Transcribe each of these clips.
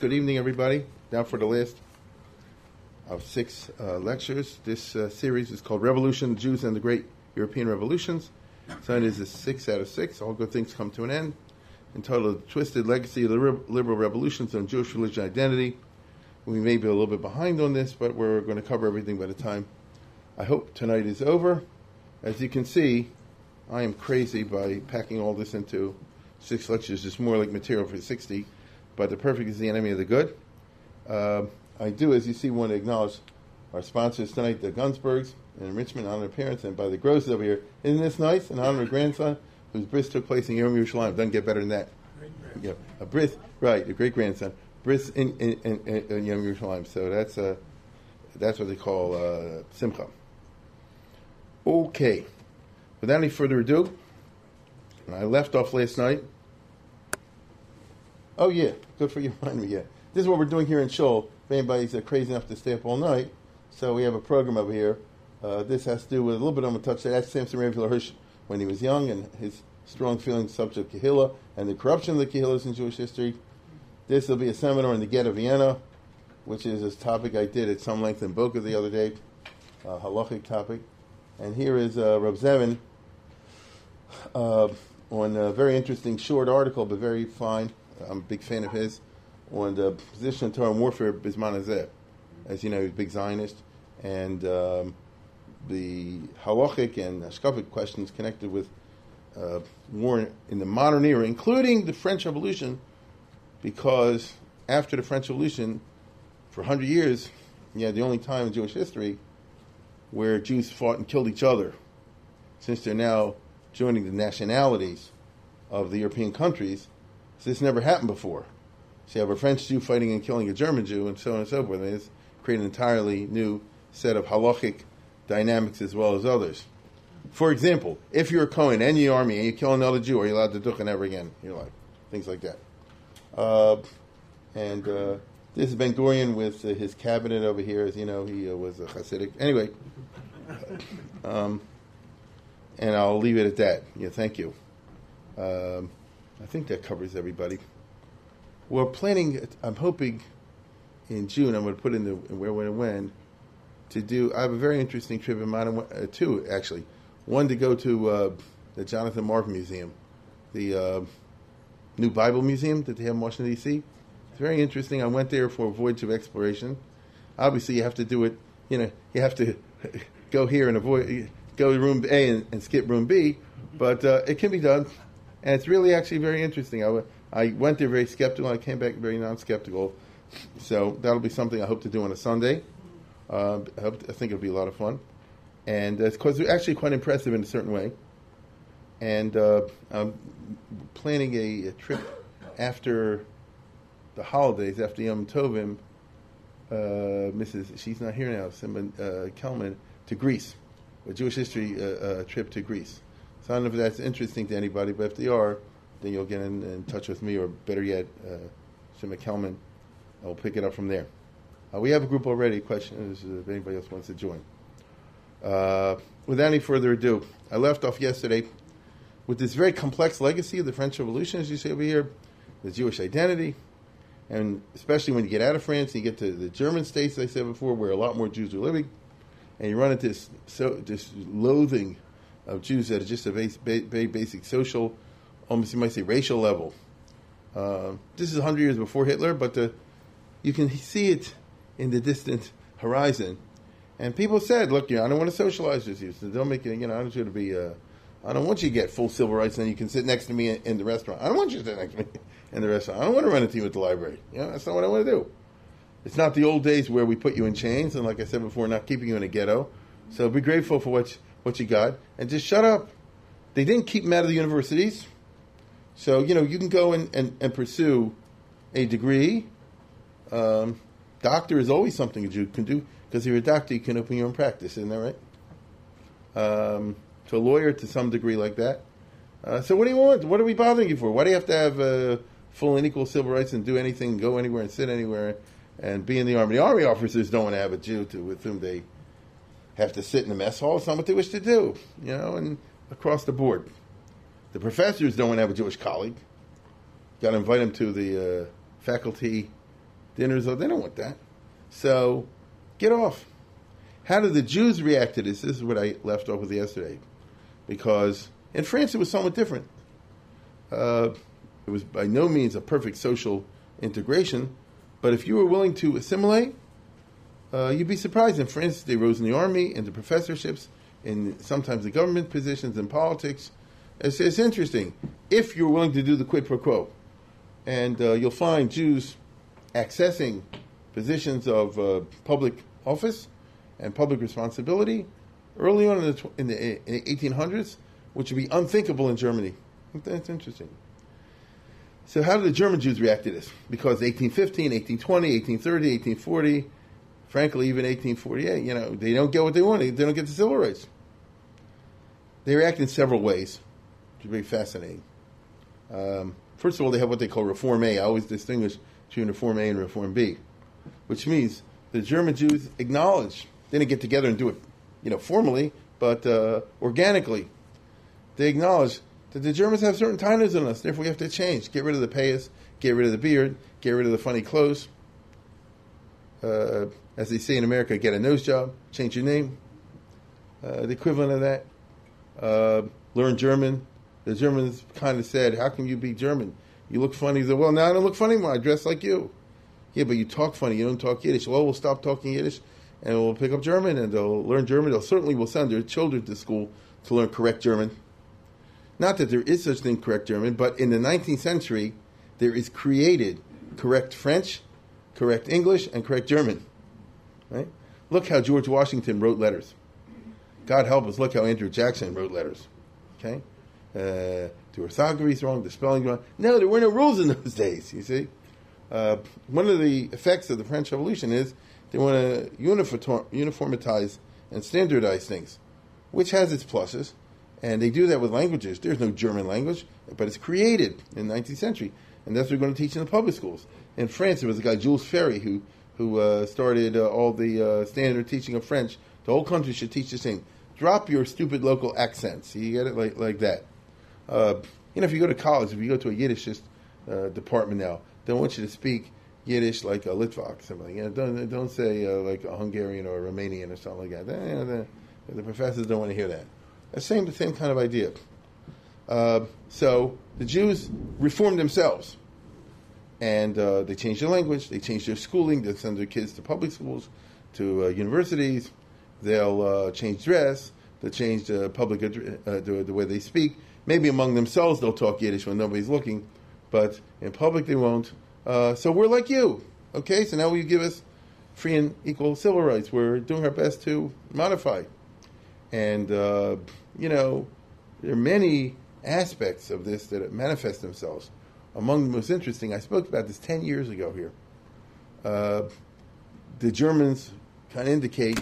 Good evening, everybody. Now for the last of six uh, lectures. This uh, series is called Revolution, Jews and the Great European Revolutions. So it is a six out of six. All good things come to an end. Entitled Twisted Legacy of the Liberal Revolutions on Jewish Religion Identity. We may be a little bit behind on this, but we're going to cover everything by the time I hope tonight is over. As you can see, I am crazy by packing all this into six lectures. It's more like material for 60, but the perfect is the enemy of the good. Uh, I do, as you see, want to acknowledge our sponsors tonight, the Gunsbergs in Richmond, on their parents, and by the Grosses over here. Isn't this nice? In honor of grandson, whose bris took place in Yom Yerushalayim. Doesn't get better than that. Yeah, a bris, right? The great grandson, bris in in, in, in Yom Yerushalayim. So that's uh, that's what they call uh, simcha. Okay, without any further ado, I left off last night. Oh yeah, good for you, remind me. Yeah, this is what we're doing here in Shul if anybody's uh, crazy enough to stay up all night. So we have a program over here. Uh, this has to do with a little bit. Going to touch that. That's Samson Raphael Hirsch when he was young and his strong feelings subject Kehillah and the corruption of the Kehillahs in Jewish history. This will be a seminar in the Get of Vienna, which is a topic I did at some length in Boca the other day, a halachic topic. And here is uh, Zevin uh, on a very interesting short article, but very fine. I'm a big fan of his on the position of Torah and warfare Bisman. As you know, he's a big Zionist, and um, the halachic and hashkafic questions connected with uh, war in the modern era, including the French Revolution, because after the French Revolution, for 100 years, yeah, the only time in Jewish history where Jews fought and killed each other, since they're now joining the nationalities of the European countries, so this never happened before. So you have a French Jew fighting and killing a German Jew, and so on and so forth. And it's create an entirely new set of halachic dynamics as well as others. For example, if you're a Cohen and the army and you kill another Jew, are you allowed to duchen ever again? You're like things like that. Uh, and uh, this is Ben Gurion with uh, his cabinet over here. As you know, he uh, was a Hasidic. Anyway, um, and I'll leave it at that. Yeah, thank you. Um, I think that covers everybody. We're planning. I'm hoping in June. I'm going to put in the where, when, and when to do. I have a very interesting trip in mind. Uh, two actually. One to go to uh, the Jonathan Marv Museum, the uh, new Bible Museum that they have in Washington D.C. It's very interesting. I went there for a voyage of exploration. Obviously, you have to do it. You know, you have to go here and avoid go to room A and, and skip room B, but uh, it can be done, and it's really actually very interesting. I, I went there very skeptical. I came back very non-skeptical. So that'll be something I hope to do on a Sunday. Uh, I, hope, I think it'll be a lot of fun, and it's because they're actually quite impressive in a certain way. And uh, I'm planning a, a, trip after the holidays, after Yom Tovim. Uh, Mrs. She's not here now. Simon uh, Kelman to Greece, a Jewish history uh, trip to Greece. So I don't know if that's interesting to anybody, but if they are, then you'll get in, in touch with me, or better yet, uh, Shimon Kelman. I'll pick it up from there. Uh, we have a group already. Questions if anybody else wants to join. Uh, without any further ado, I left off yesterday with this very complex legacy of the French Revolution, as you see over here, the Jewish identity, and especially when you get out of France and you get to the German states, as I said before, where a lot more Jews are living, and you run into this, so, this loathing of Jews are just a base, very basic social almost you might say racial level. Uh, this is 100 years before Hitler, but the, you can see it in the distant horizon. And people said, look, you know, I don't want to socialize with you, so don't make it, you know, I don't want you to be, uh, I don't want you to get full civil rights and you can sit next to me in, in, the restaurant. I don't want you to sit next to me in the restaurant. I don't want to run into you at the library. You know, that's not what I want to do. It's not the old days where we put you in chains, and like I said before, not keeping you in a ghetto. So be grateful for what, what you got, and just shut up. They didn't keep them out of the universities. So, you know, you can go and, and, and pursue a degree Um, doctor is always something a Jew can do because if you're a doctor, you can open your own practice. Isn't that right? Um, to a lawyer, to some degree, like that. Uh, so what do you want? What are we bothering you for? Why do you have to have uh, full and equal civil rights and do anything, go anywhere, and sit anywhere, and be in the army? The army officers don't want to have a Jew to, with whom they have to sit in the mess hall. It's not what they wish to do, you know, and across the board. The professors don't want to have a Jewish colleague. Got to invite them to the uh, faculty dinners. Oh, they don't want that. So get off. How did the Jews react to this? This is what I left off with yesterday. Because in France it was somewhat different. Uh, it was by no means a perfect social integration, but if you were willing to assimilate, uh, you'd be surprised. In France, they rose in the army, into professorships, in sometimes the government positions, in politics. It's, it's interesting if you're willing to do the quid pro quo, and uh, you'll find Jews accessing positions of uh, public office and public responsibility early on in the, in the, in the 1800s, which would be unthinkable in Germany. That's interesting. So, how did the German Jews react to this? Because 1815, 1820, 1830, 1840, frankly, even 1848, you know, they don't get what they want. They don't get the civil rights. They react in several ways, which is very fascinating. Um, first of all, they have what they call Reform A. I always distinguish between Reform A and Reform B, which means the German Jews acknowledge they didn't get together and do it, you know, formally, but uh, organically. They acknowledge that the Germans have certain titles in us, therefore we have to change. Get rid of the payas, get rid of the beard, get rid of the funny clothes. Uh, as they say in America, get a nose job, change your name. Uh, the equivalent of that. Uh, learn German. The Germans kind of said, How can you be German? You look funny. They said, Well, now I don't look funny anymore. I dress like you. Yeah, but you talk funny. You don't talk Yiddish. Well, we'll stop talking Yiddish and we'll pick up German and they'll learn German. They'll certainly will send their children to school to learn correct German. Not that there is such thing correct German, but in the 19th century, there is created correct French, correct English, and correct German. Right? Look how George Washington wrote letters. God help us, look how Andrew Jackson wrote letters. Okay? Uh, the orthography wrong, the spelling wrong. No, there were no rules in those days, you see. Uh, one of the effects of the French Revolution is they want to uniformitize and standardize things, which has its pluses. And they do that with languages. There's no German language, but it's created in the 19th century. And that's what we're going to teach in the public schools. In France, there was a guy, Jules Ferry, who, who uh, started uh, all the uh, standard teaching of French. The whole country should teach the same. Drop your stupid local accents. You get it like, like that. Uh, you know, if you go to college, if you go to a Yiddish uh, department now, they want you to speak Yiddish like a Litvak, something. You know, don't don't say uh, like a Hungarian or a Romanian or something like that. You know, the, the, professors don't want to hear that. The same the same kind of idea. So the Jews reformed themselves, and uh, they change their language. They change their schooling. They send their kids to public schools, to uh, universities. They'll uh, change dress. They'll change the public uh, the, the way they speak. Maybe among themselves they'll talk Yiddish when nobody's looking, but in public they won't. Uh, so we're like you. Okay, so now you give us free and equal civil rights? We're doing our best to modify. And, uh, you know, there are many aspects of this that manifest themselves. Among the most interesting, I spoke about this 10 years ago here. Uh, the Germans kind of indicate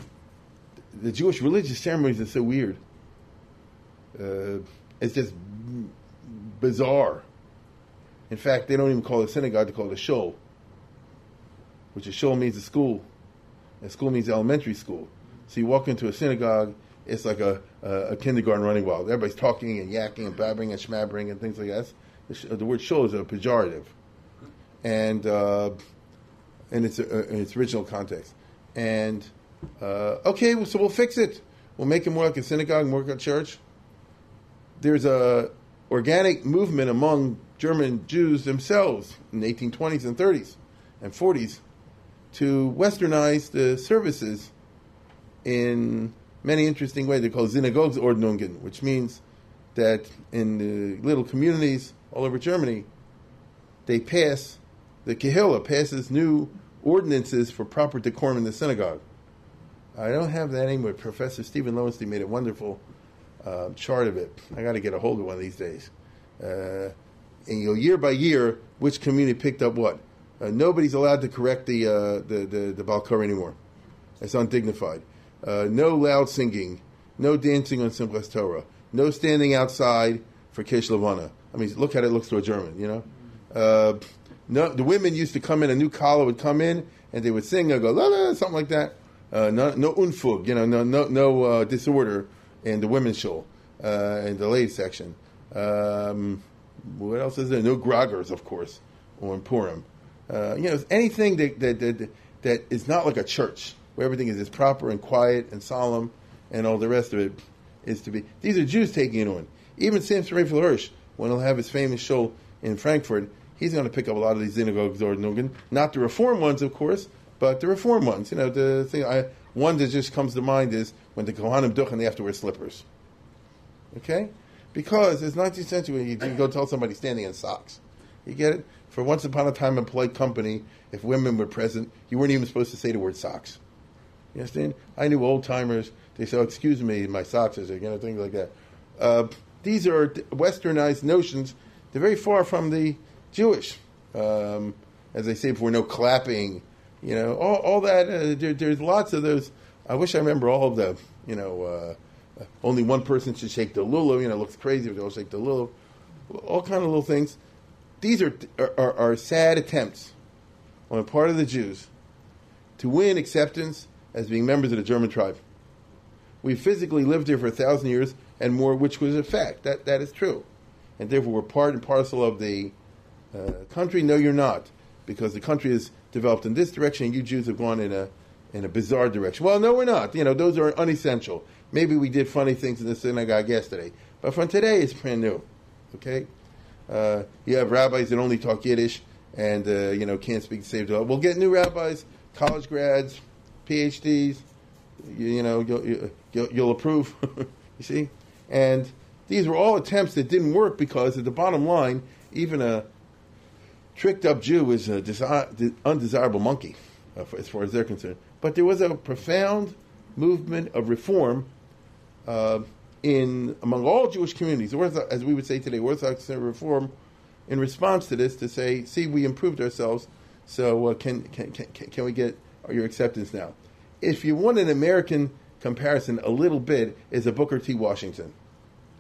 the Jewish religious ceremonies are so weird. Uh, it's just bizarre. In fact, they don't even call it a synagogue, they call it a shul, which a shul means a school, and school means elementary school. So you walk into a synagogue, it's like a, a, a kindergarten running wild. Everybody's talking and yakking and babbling and schmabbering and things like that. The, word shul is a pejorative, and uh, in its uh, in its original context. And uh, okay, so we'll fix it. We'll make it more like a synagogue, more like a church. There's a organic movement among German Jews themselves in the 1820s and 30s and 40s to westernize the services in many interesting ways. They're called Synagogenordnungen, which means that in the little communities all over Germany, they pass, the Kehillah passes new ordinances for proper decorum in the synagogue. I don't have that anymore. Professor Steven Lowenstein made a wonderful uh, chart of it. I got to get a hold of one of these days. Uh, and you know, year by year, which community picked up what. Uh, nobody's allowed to correct the uh, the the, the Balkar anymore. It's undignified. Uh, no loud singing, no dancing on Simchas Torah, no standing outside for Kiddush Levana. I mean, look at it looks to a German, you know. Uh, no, the women used to come in. A new kallah would come in, and they would sing and go la la something like that. Uh, no, no unfug, you know, no no no uh, disorder in the women's show uh, in the ladies section. Um, what else is there? No groggers, of course, or in Purim. Uh, you know, anything that, that that that is not like a church where everything is, is proper and quiet and solemn, and all the rest of it is to be. These are Jews taking it on. Even Samson Raphael Hirsch, when he'll have his famous show in Frankfurt, he's going to pick up a lot of these Synagogenordnungen. Not the reform ones, of course, but the reform ones. You know, the thing I, one that just comes to mind is when the Kohanim duchen, they have to wear slippers. Okay, because it's 19th century. You, go tell somebody standing in socks. You get it? For once upon a time in polite company, if women were present, you weren't even supposed to say the word socks. You understand? I knew old timers. They say, oh, "Excuse me, my socks," are you know, things like that. Uh, these are westernized notions. They're very far from the Jewish. Um, as I say before, no clapping. You know, all, all that. Uh, there, there's lots of those. I wish I remember all of them. You know, uh, only one person should shake the lulav. You know, looks crazy if they all shake the lulav. All kind of little things. These are, are, are sad attempts on the part of the Jews to win acceptance as being members of the German tribe. We physically lived here for a thousand years and more, which was a fact. That that is true, and therefore we're part and parcel of the uh, country. No, you're not, because the country has developed in this direction, and you Jews have gone in a in a bizarre direction. Well, no, we're not. You know, those are unessential. Maybe we did funny things in the synagogue yesterday, but from today, it's brand new. Okay, uh, you have rabbis that only talk Yiddish and uh, you know can't speak saved. We'll get new rabbis, college grads, PhDs. You, you know, you'll, you'll, you'll approve. you see, and these were all attempts that didn't work because at the bottom line, even a tricked up Jew is an desi- undesirable monkey, uh, for, as far as they're concerned. But there was a profound movement of reform uh, in among all Jewish communities, as we would say today, Orthodox reform, in response to this, to say, "See, we improved ourselves, so uh, can, can, can can we get your acceptance now?" If you want an American comparison, a little bit is a Booker T. Washington.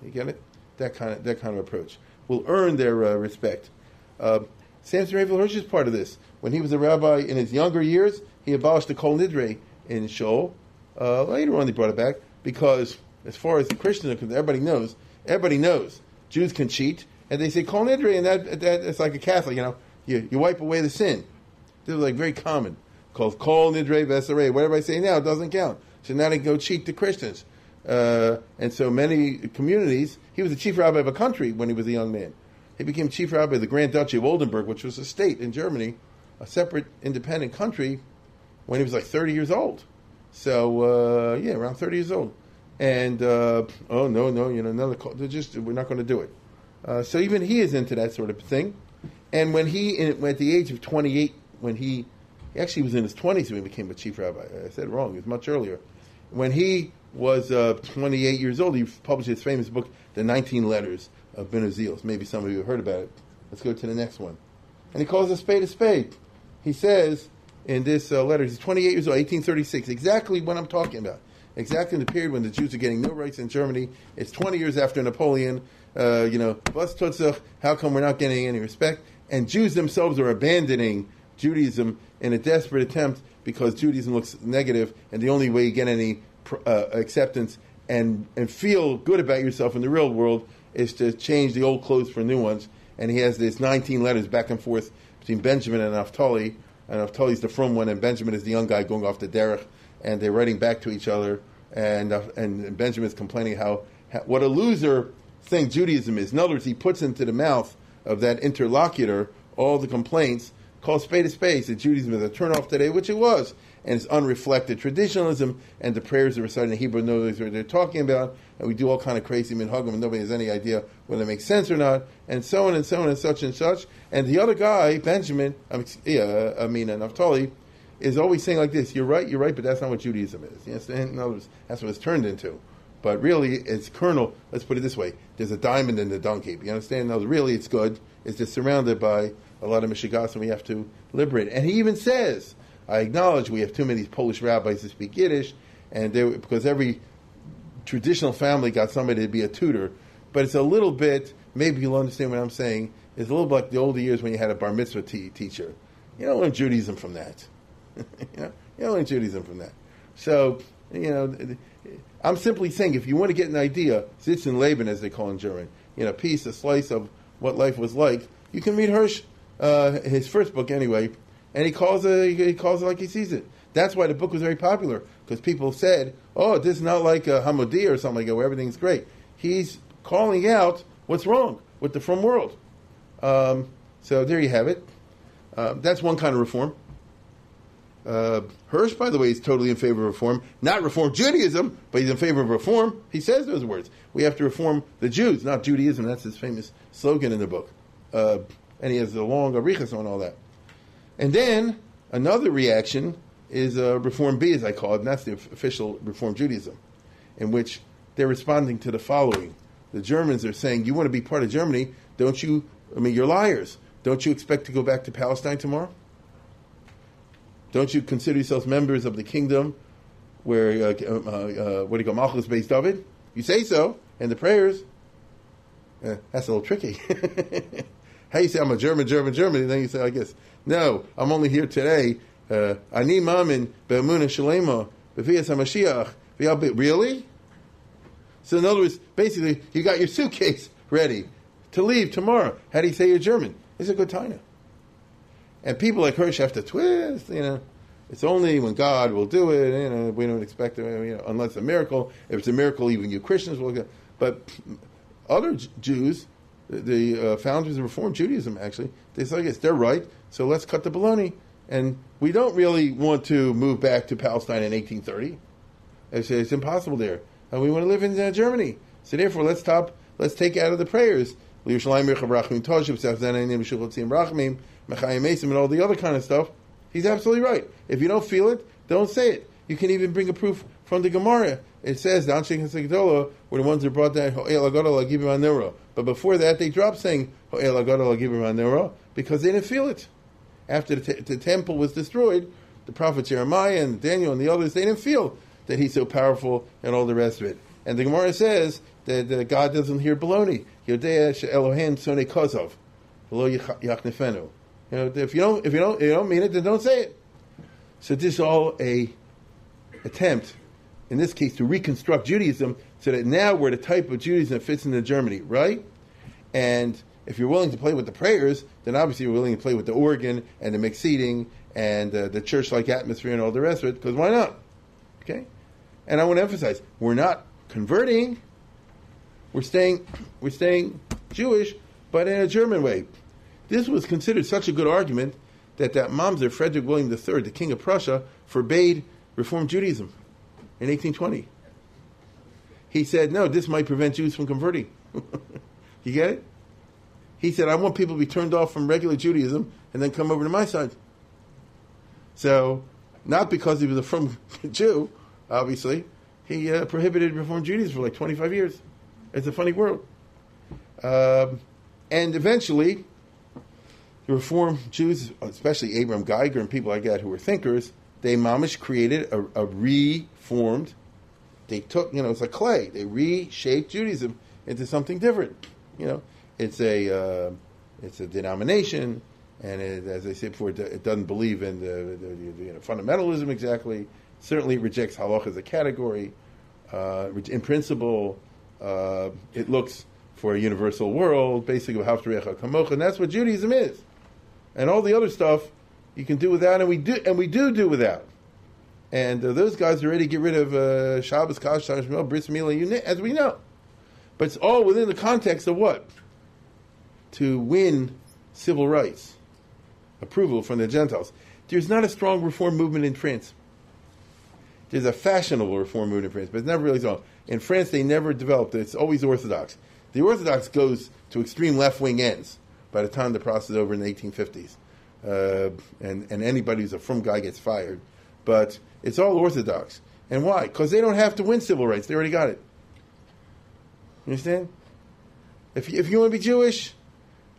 You get it? That kind of that kind of approach will earn their uh, respect. Uh, Samson Raphael Hirsch is part of this. When he was a rabbi in his younger years, he abolished the Kol Nidre in Shul. Uh, later on, they brought it back because, as far as the Christians are concerned, everybody knows. Everybody knows Jews can cheat, and they say Kol Nidre, and that, that it's like a Catholic. You know, you, you wipe away the sin. This is like very common. Called Kol Nidre Vesare. Whatever I say now doesn't count. So now they go cheat the Christians. Uh, and so many communities, he was the chief rabbi of a country when he was a young man. He became chief rabbi of the Grand Duchy of Oldenburg, which was a state in Germany, a separate independent country, when he was like 30 years old. So, uh, yeah, around 30 years old. And, uh, oh, no, no, you know, another call. They're just, we're not going to do it. Uh, so even he is into that sort of thing. And when he, at the age of 28, when he, he actually was in his 20s when he became a chief rabbi. I said wrong. It was much earlier. When he was uh, 28 years old, he published his famous book, The 19 Letters of Ben Uziel. Maybe some of you have heard about it. Let's go to the next one. And he calls a spade a spade. He says in this uh, letter, he's 28 years old, 1836, exactly what I'm talking about. Exactly in the period when the Jews are getting no rights in Germany. It's 20 years after Napoleon. Uh, you know, was tutzach, how come we're not getting any respect? And Jews themselves are abandoning Judaism in a desperate attempt because Judaism looks negative, and the only way you get any uh, acceptance and and feel good about yourself in the real world is to change the old clothes for new ones. And he has this 19 letters back and forth between Benjamin and Naphtali. And Naphtali's the frum one, and Benjamin is the young guy going off the derech. And they're writing back to each other. And uh, and Benjamin's complaining how, how what a loser thing Judaism is. In other words, he puts into the mouth of that interlocutor all the complaints, calls spade a spade, that Judaism is a turnoff today, which it was and it's unreflected traditionalism, and the prayers are recited in Hebrew knows what they're talking about, and we do all kind of crazy minhagim, and nobody has any idea whether it makes sense or not, and so on and so on and such and such. And the other guy, Benjamin, mean, yeah, I mean, uh, Naphtali, is always saying like this: "You're right, you're right, but that's not what Judaism is." You understand? In other words, that's what it's turned into. But really, it's kernel. Let's put it this way: there's a diamond in the donkey. You understand? No, really, it's good. It's just surrounded by a lot of Mishigas and we have to liberate. And he even says, I acknowledge we have too many Polish rabbis to speak Yiddish, and they, because every traditional family got somebody to be a tutor, but it's a little bit, maybe you'll understand what I'm saying, it's a little bit like the older years when you had a bar mitzvah t- teacher. You don't learn Judaism from that. you, know, you don't learn Judaism from that. So, you know, I'm simply saying if you want to get an idea, Sitz im Leben, as they call in German, you know, a piece, a slice of what life was like, you can read Hirsch, uh, his first book anyway, and he calls it he calls it like he sees it. That's why the book was very popular because people said, "Oh, this is not like a Hamodia or something like that where everything's great." He's calling out what's wrong with the frum world. Um, so there you have it. Uh, that's one kind of reform. Uh, Hirsch, by the way, is totally in favor of reform. Not reform Judaism, but he's in favor of reform. He says those words. We have to reform the Jews, not Judaism. That's his famous slogan in the book. Uh, and he has a long arichas on all that. And then another reaction is uh, Reform B, as I call it, and that's the official Reform Judaism, in which they're responding to the following. The Germans are saying, You want to be part of Germany, don't you? I mean, you're liars. Don't you expect to go back to Palestine tomorrow? Don't you consider yourselves members of the kingdom where, uh, uh, uh, what do you call Malchus based David? You say so, and the prayers. Uh, that's a little tricky. How you say I'm a German, German, German? And then you say, I guess, no, I'm only here today. Uh, Ani mamin be'emuna shalema b'viyas HaMashiach. Really? So in other words, basically, you got your suitcase ready to leave tomorrow. How do you say you're German? It's a good time. And people like Hirsch have to twist, you know. It's only when God will do it, you know, we don't expect it, you know, unless a miracle. If it's a miracle, even you Christians will get. But other Jews, the uh, founders of Reform Judaism, actually, they say, yes, they're right, so let's cut the baloney. And we don't really want to move back to Palestine in 1830. They say it's impossible there. And we want to live in uh, Germany. So therefore, let's stop, let's take out of the prayers and all the other kind of stuff. He's absolutely right. If you don't feel it, don't say it. You can even bring a proof from the Gemara. It says, were the ones that brought that But before that, they dropped saying because they didn't feel it. After the, t- the temple was destroyed, the prophets Jeremiah and Daniel and the others, they didn't feel that he's so powerful and all the rest of it. And the Gemara says that uh, God doesn't hear baloney. Kozov. You know, if you don't, if you don't, you don't mean it, then don't say it. So this is all a attempt, in this case, to reconstruct Judaism so that now we're the type of Judaism that fits into Germany, right? And if you're willing to play with the prayers, then obviously you're willing to play with the organ and the mixed seating and uh, the church-like atmosphere and all the rest of it. Because why not? Okay. And I want to emphasize, we're not converting. We're staying, we're staying Jewish, but in a German way. This was considered such a good argument that that Mamzer, Frederick William III, the King of Prussia, forbade Reform Judaism in 1820. He said, no, this might prevent Jews frum converting. you get it? He said, I want people to be turned off from regular Judaism and then come over to my side. So, not because he was a from Jew, obviously, he uh, prohibited Reform Judaism for like 25 years. It's a funny world. Um, and eventually, the Reform Jews, especially Abraham Geiger and people like that who were thinkers, they mamish created a, a reformed. They took, you know, it's like clay. They reshaped Judaism into something different. You know, it's a uh, it's a denomination, and it, as I said before, it, doesn't believe in the, the, the you know, fundamentalism exactly. Certainly rejects halach as a category. Uh, in principle, uh, it looks for a universal world, basically and that's what Judaism is. And all the other stuff you can do without, and we do, and we do do without. And uh, those guys are ready to get rid of uh, Shabbos, Kash, Bris Milah, as we know. But it's all within the context of what? To win civil rights, approval frum the Gentiles. There's not a strong reform movement in France. There's a fashionable reform movement in France, but it's never really strong. In France, they never developed it. It's always Orthodox. The Orthodox goes to extreme left wing ends by the time the process is over in the 1850s. Uh, and, and anybody who's a from guy gets fired. But it's all Orthodox. And why? Because they don't have to win civil rights. They already got it. You understand? If you, if you want to be Jewish,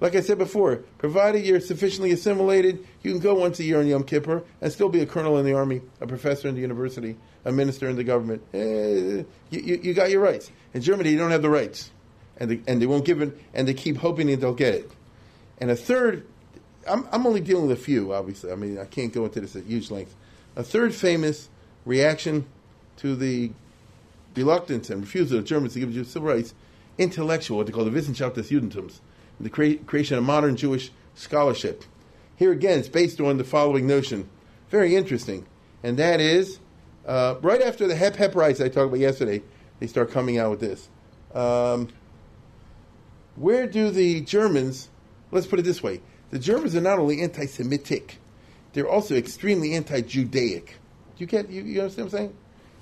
Like I said before, provided you're sufficiently assimilated, you can go once a year on Yom Kippur and still be a colonel in the army, a professor in the university, a minister in the government. Eh, you, you, you, got your rights. In Germany, you don't have the rights, and they, and they won't give it, and they keep hoping that they'll get it. And a third, I'm, I'm only dealing with a few, obviously. I mean, I can't go into this at huge length. A third famous reaction to the reluctance and refusal of Germans to give Jews civil rights, intellectual, what they call the Wissenschaft des Judentums, the cre- creation of modern Jewish scholarship. Here again, it's based on the following notion, very interesting, and that is uh, right after the Hep Hep rights I talked about yesterday, they start coming out with this. Um, where do the Germans, let's put it this way, the Germans are not only anti Semitic, they're also extremely anti Judaic. You get, you, you understand what I'm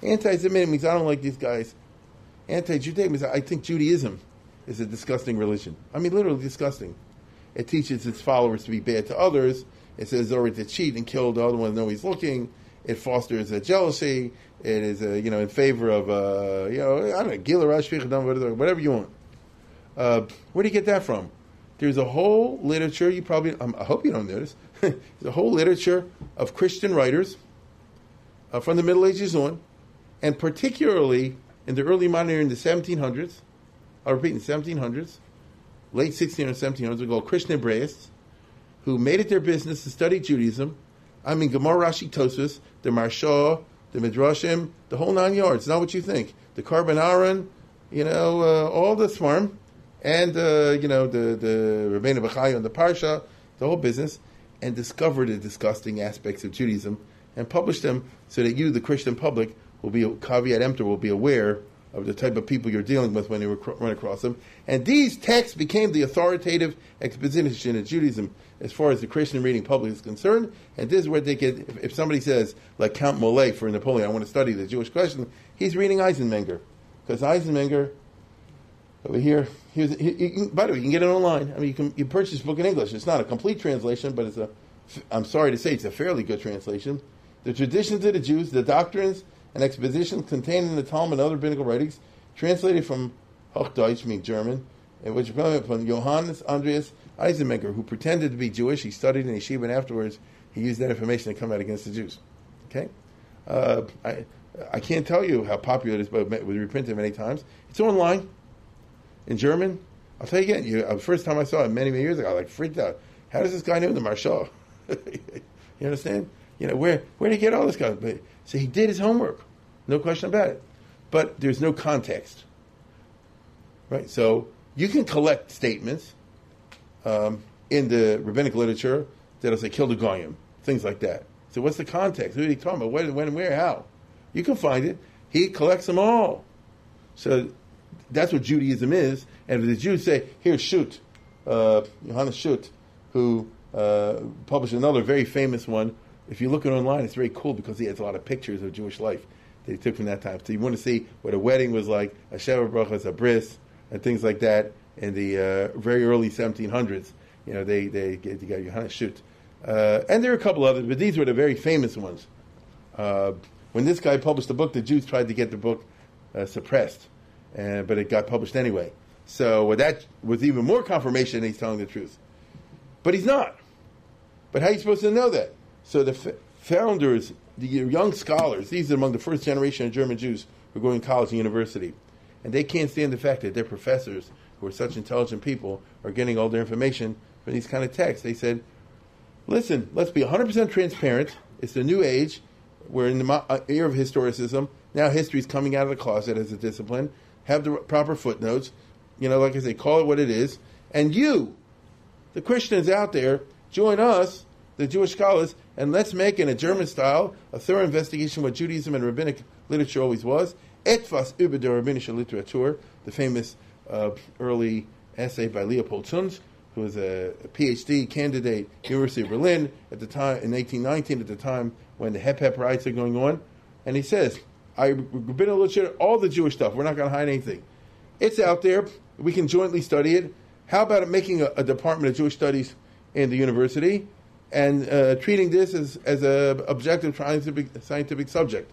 saying? Anti Semitic means I don't like these guys. Anti Judaic means I think Judaism is a disgusting religion. I mean, literally disgusting. It teaches its followers to be bad to others. It says already to cheat and kill the other one, know he's looking. It fosters a jealousy. It is, a, you know, in favor of, uh, you know, I don't know, whatever you want. Uh, where do you get that from? There's a whole literature. You probably, um, I hope you don't notice. A whole literature of Christian writers uh, from the Middle Ages on, and particularly in the early modern era in the 1700s. I'll repeat, in the 1700s, late 1600s, 1700s, we call Christian Hebraists, who made it their business to study Judaism. I mean, Gemara, Rashi, Tosfos, the Maharsha, the Midrashim, the whole nine yards. Not what you think. The Korban Aharon, you know, uh, all the swarm, and uh, you know the the Rebbeinu Bechaya and the Parsha, the whole business, and discover the disgusting aspects of Judaism and publish them so that you, the Christian public, will be caveat emptor, will be aware of the type of people you're dealing with when you run across them. And these texts became the authoritative exposition of Judaism as far as the Christian reading public is concerned. And this is where they get, if, if somebody says, like Count Molé for Napoleon, I want to study the Jewish question, he's reading Eisenmenger. Because Eisenmenger, over here, here's, he, he, by the way, you can get it online. I mean, you can you purchase book in English. It's not a complete translation, but it's a, I'm sorry to say, it's a fairly good translation. The traditions of the Jews, the doctrines, and expositions contained in the Talmud and other biblical writings, translated from Hochdeutsch, meaning German, and which from Johannes Andreas Eisenmenger, who pretended to be Jewish. He studied in yeshiva, and afterwards he used that information to come out against the Jews. Okay, uh, I I can't tell you how popular it is, but it was reprinted many times. It's online in German. I'll tell you again. You, uh, the first time I saw it many many years ago, I like freaked out. How does this guy know the Maharsha? you understand? You know where where did he get all this guy? But so he did his homework, no question about it. But there's no context, right? So you can collect statements um, in the rabbinic literature that'll say "kill the goyim," things like that. So what's the context? Who are you talking about? When, when, where, how? You can find it. He collects them all. So that's what Judaism is. And if the Jews say, "Here, shoot," uh, Johannes Schudt, who uh, published another very famous one if you look it online, it's very cool because he has a lot of pictures of Jewish life that he took from that time. So you want to see what a wedding was like, a Sheva Brachas, a bris, and things like that in the uh, very early 1700s. You know, they they, they got Johannes Schudt. Uh, and there are a couple others, but these were the very famous ones. Uh, when this guy published the book, the Jews tried to get the book uh, suppressed, uh, but it got published anyway. So that was even more confirmation he's telling the truth. But he's not. But how are you supposed to know that? So the f- founders, the young scholars, these are among the first generation of German Jews who are going to college and university. And they can't stand the fact that their professors, who are such intelligent people, are getting all their information from these kind of texts. They said, listen, let's be 100% transparent. It's the new age. We're in the uh, era of historicism. Now history is coming out of the closet as a discipline. Have the proper footnotes. You know, like I say, call it what it is. And you, the Christians out there, join us the Jewish scholars, and let's make in a German style a thorough investigation what Judaism and rabbinic literature always was. Etwas über die rabbinische Literatur, the famous uh, early essay by Leopold Zunz, who was a, a PhD candidate, University of Berlin at the time in 1819, at the time when the Hep Hep riots are going on, and he says, "I rabbinic literature, all the Jewish stuff. We're not going to hide anything. It's out there. We can jointly study it. How about making a, a department of Jewish studies in the university?" and uh, treating this as, as a objective scientific, scientific subject.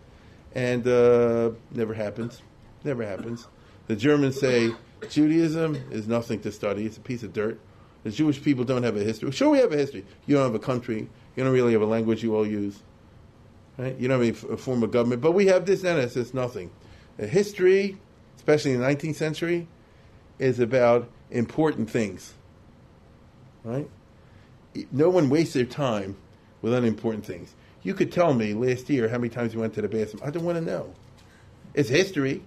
And uh, never happens. Never happens. The Germans say Judaism is nothing to study. It's a piece of dirt. The Jewish people don't have a history. Sure, we have a history. You don't have a country. You don't really have a language you all use. Right? You don't have a form of government. But we have this and it's nothing. History, especially in the 19th century, is about important things. Right? No one wastes their time with unimportant things. You could tell me last year how many times you went to the bathroom. I don't want to know. It's history.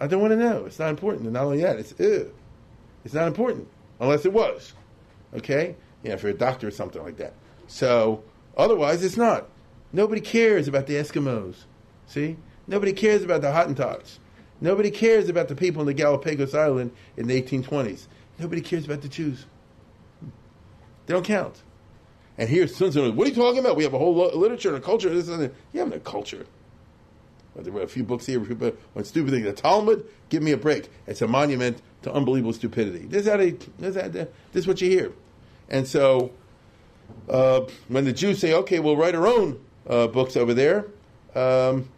I don't want to know. It's not important. And not only that, it's ew. It's not important unless it was. Okay? You know, for a doctor or something like that. So, otherwise, it's not. Nobody cares about the Eskimos. See? Nobody cares about the Hottentots. Nobody cares about the people in the Galapagos Island in the 1820s. Nobody cares about the Jews. They don't count. And here's Zunz What are you talking about? We have a whole literature and a culture. This and. You have no culture. There were a few books here where on stupid things. The Talmud, give me a break. It's a monument to unbelievable stupidity. This is, they, this, is, they, this is what you hear. And so, uh, when the Jews say, okay, we'll write our own books over there, um,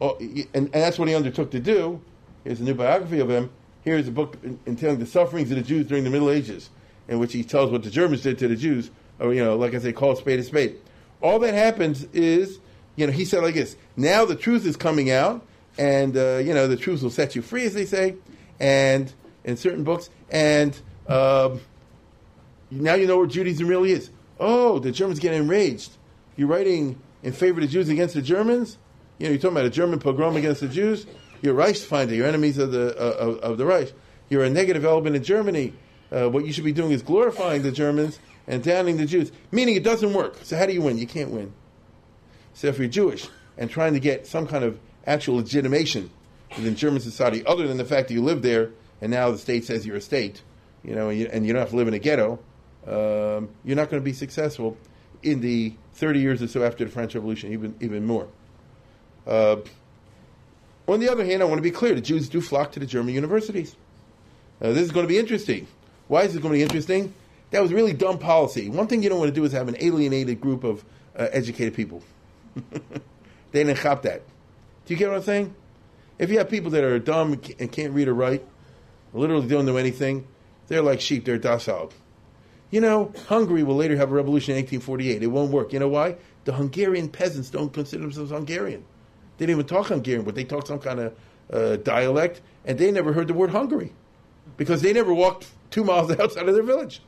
oh, and, and, that's what he undertook to do. Here's a new biography of him. Here's a book entailing the sufferings of the Jews during the Middle Ages, in which he tells what the Germans did to the Jews, or, you know, like I say, call a spade a spade. All that happens is, you know, he said like this, now the truth is coming out, and, uh, you know, the truth will set you free, as they say, and in certain books, and um, now you know where Judaism really is. Oh, the Germans get enraged. You're writing in favor of the Jews against the Germans? You know, you're talking about a German pogrom against the Jews? You're Reichsfeinde, you're enemies of the, uh, of, of, the Reich. You're a negative element in Germany. Uh, what you should be doing is glorifying the Germans and downing the Jews. Meaning it doesn't work. So how do you win? You can't win. So if you're Jewish and trying to get some kind of actual legitimation within German society, other than the fact that you live there and now the state says you're a state, you know, and you, and you don't have to live in a ghetto, um, you're not going to be successful in the 30 years or so after the French Revolution, even even more. Uh, on the other hand, I want to be clear: the Jews do flock to the German universities. Uh, this is going to be interesting. Why is this going to be interesting? That was really dumb policy. One thing you don't want to do is have an alienated group of uh, educated people. they didn't cop that. Do you get what I'm saying? If you have people that are dumb and can't read or write, literally don't know anything, they're like sheep. They're docile. You know, Hungary will later have a revolution in 1848. It won't work. You know why? The Hungarian peasants don't consider themselves Hungarian. They didn't even talk Hungarian, but they talk some kind of uh, dialect, and they never heard the word Hungary because they never walked two miles outside of their village.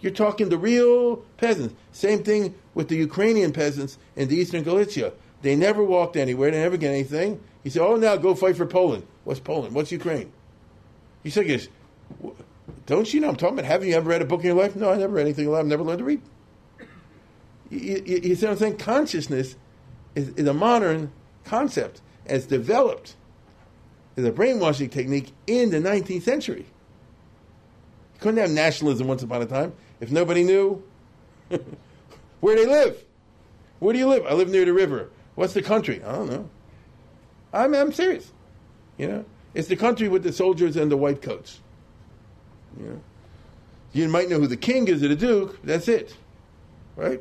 You're talking the real peasants. Same thing with the Ukrainian peasants in the eastern Galicia. They never walked anywhere. They never get anything. You say, "Oh, now go fight for Poland." What's Poland? What's Ukraine? You say, don't you know I'm talking about? Haven't you ever read a book in your life? No, I never read anything. I've never learned to read. You, you, you, see what I'm saying? Consciousness is, is a modern concept. It's developed as a brainwashing technique in the 19th century. You couldn't have nationalism once upon a time if nobody knew where they live. Where do you live? I live near the river. What's the country? I don't know. I'm, I'm serious. You know, it's the country with the soldiers and the white coats. You know, you might know who the king is or the duke. That's it, right?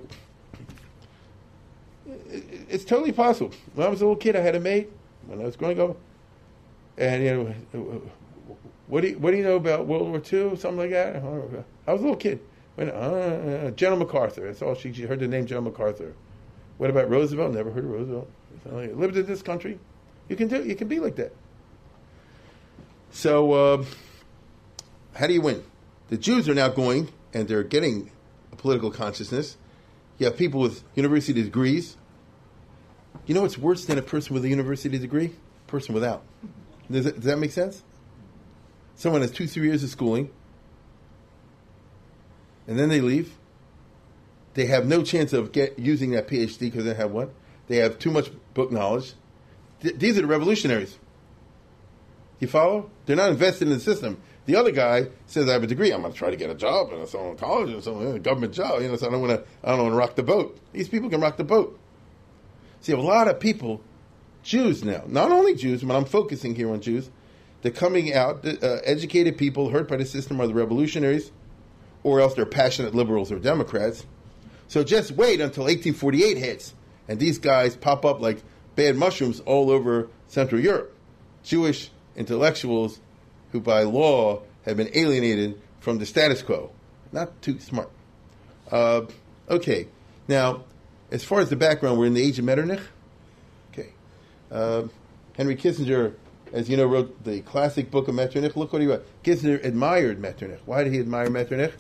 It's totally possible. When I was a little kid, I had a mate when I was growing up, and you know, what do you, what do you know about World War II? Something like that. I was a little kid. When, uh, General MacArthur. That's all she, she heard the name General MacArthur. What about Roosevelt? Never heard of Roosevelt. Lived in this country. You can do. You can be like that. So. Uh, how do you win? The Jews are now going and they're getting a political consciousness. You have people with university degrees. You know what's worse than a person with a university degree? A person without. Does, it, does that make sense? Someone has two, three years of schooling, and then they leave. They have no chance of get, using that PhD because they have what? They have too much book knowledge. Th- these are the revolutionaries. You follow? They're not invested in the system. The other guy says, "I have a degree. I'm going to try to get a job in some college or some a government job. You know, so I don't want to. I don't want to rock the boat. These people can rock the boat. See, a lot of people, Jews now, not only Jews, but I'm focusing here on Jews. They're coming out, uh, educated people hurt by the system are the revolutionaries, or else they're passionate liberals or Democrats. So just wait until 1848 hits, and these guys pop up like bad mushrooms all over Central Europe. Jewish intellectuals who by law have been alienated from the status quo. Not too smart. Uh, okay, now, as far as the background, we're in the age of Metternich. Okay. Uh, Henry Kissinger, as you know, wrote the classic book of Metternich. Look what he wrote. Kissinger admired Metternich. Why did he admire Metternich?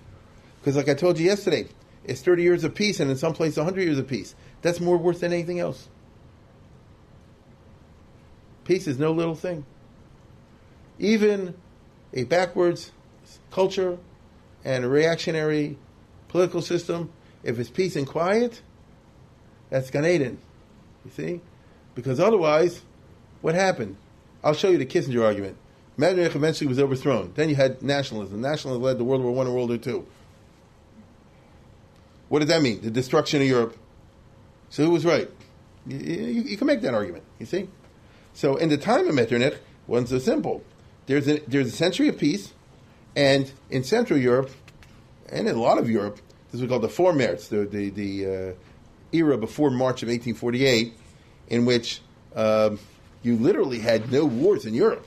Because, like I told you yesterday, it's 30 years of peace, and in some places, 100 years of peace. That's more worth than anything else. Peace is no little thing. Even a backwards culture and a reactionary political system, if it's peace and quiet, that's Gan Eden. You see? Because otherwise, what happened? I'll show you the Kissinger argument. Metternich eventually was overthrown. Then you had nationalism. Nationalism led to World War One and World War Two. What does that mean? The destruction of Europe. So who was right? You, you, you can make that argument. You see. So in the time of Metternich, wasn't so simple. There's a, there's a century of peace, and in Central Europe, and in a lot of Europe, this is called the Vormärz, the the, the uh, era before March of 1848, in which um, you literally had no wars in Europe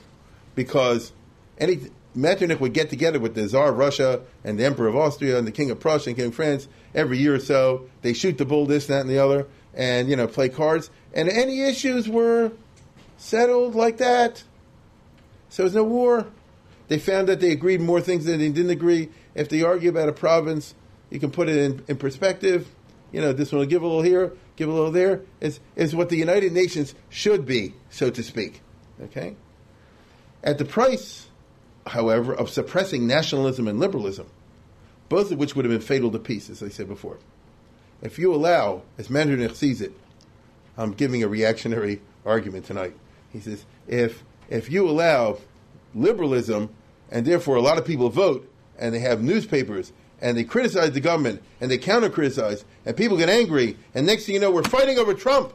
because any Metternich would get together with the Tsar of Russia and the Emperor of Austria and the King of Prussia and King of France every year or so. They shoot the bull, this, that, and the other, and you know play cards. And any issues were settled like that. So there's no war. They found that they agreed more things than they didn't agree. If they argue about a province, you can put it in, in perspective. You know, this one will give a little here, give a little there. Is is what the United Nations should be, so to speak. Okay. At the price, however, of suppressing nationalism and liberalism, both of which would have been fatal to peace, as I said before. If you allow, as Metternich sees it, I'm giving a reactionary argument tonight. He says, if if you allow liberalism, and therefore a lot of people vote, and they have newspapers, and they criticize the government, and they counter criticize, and people get angry, and next thing you know, we're fighting over Trump.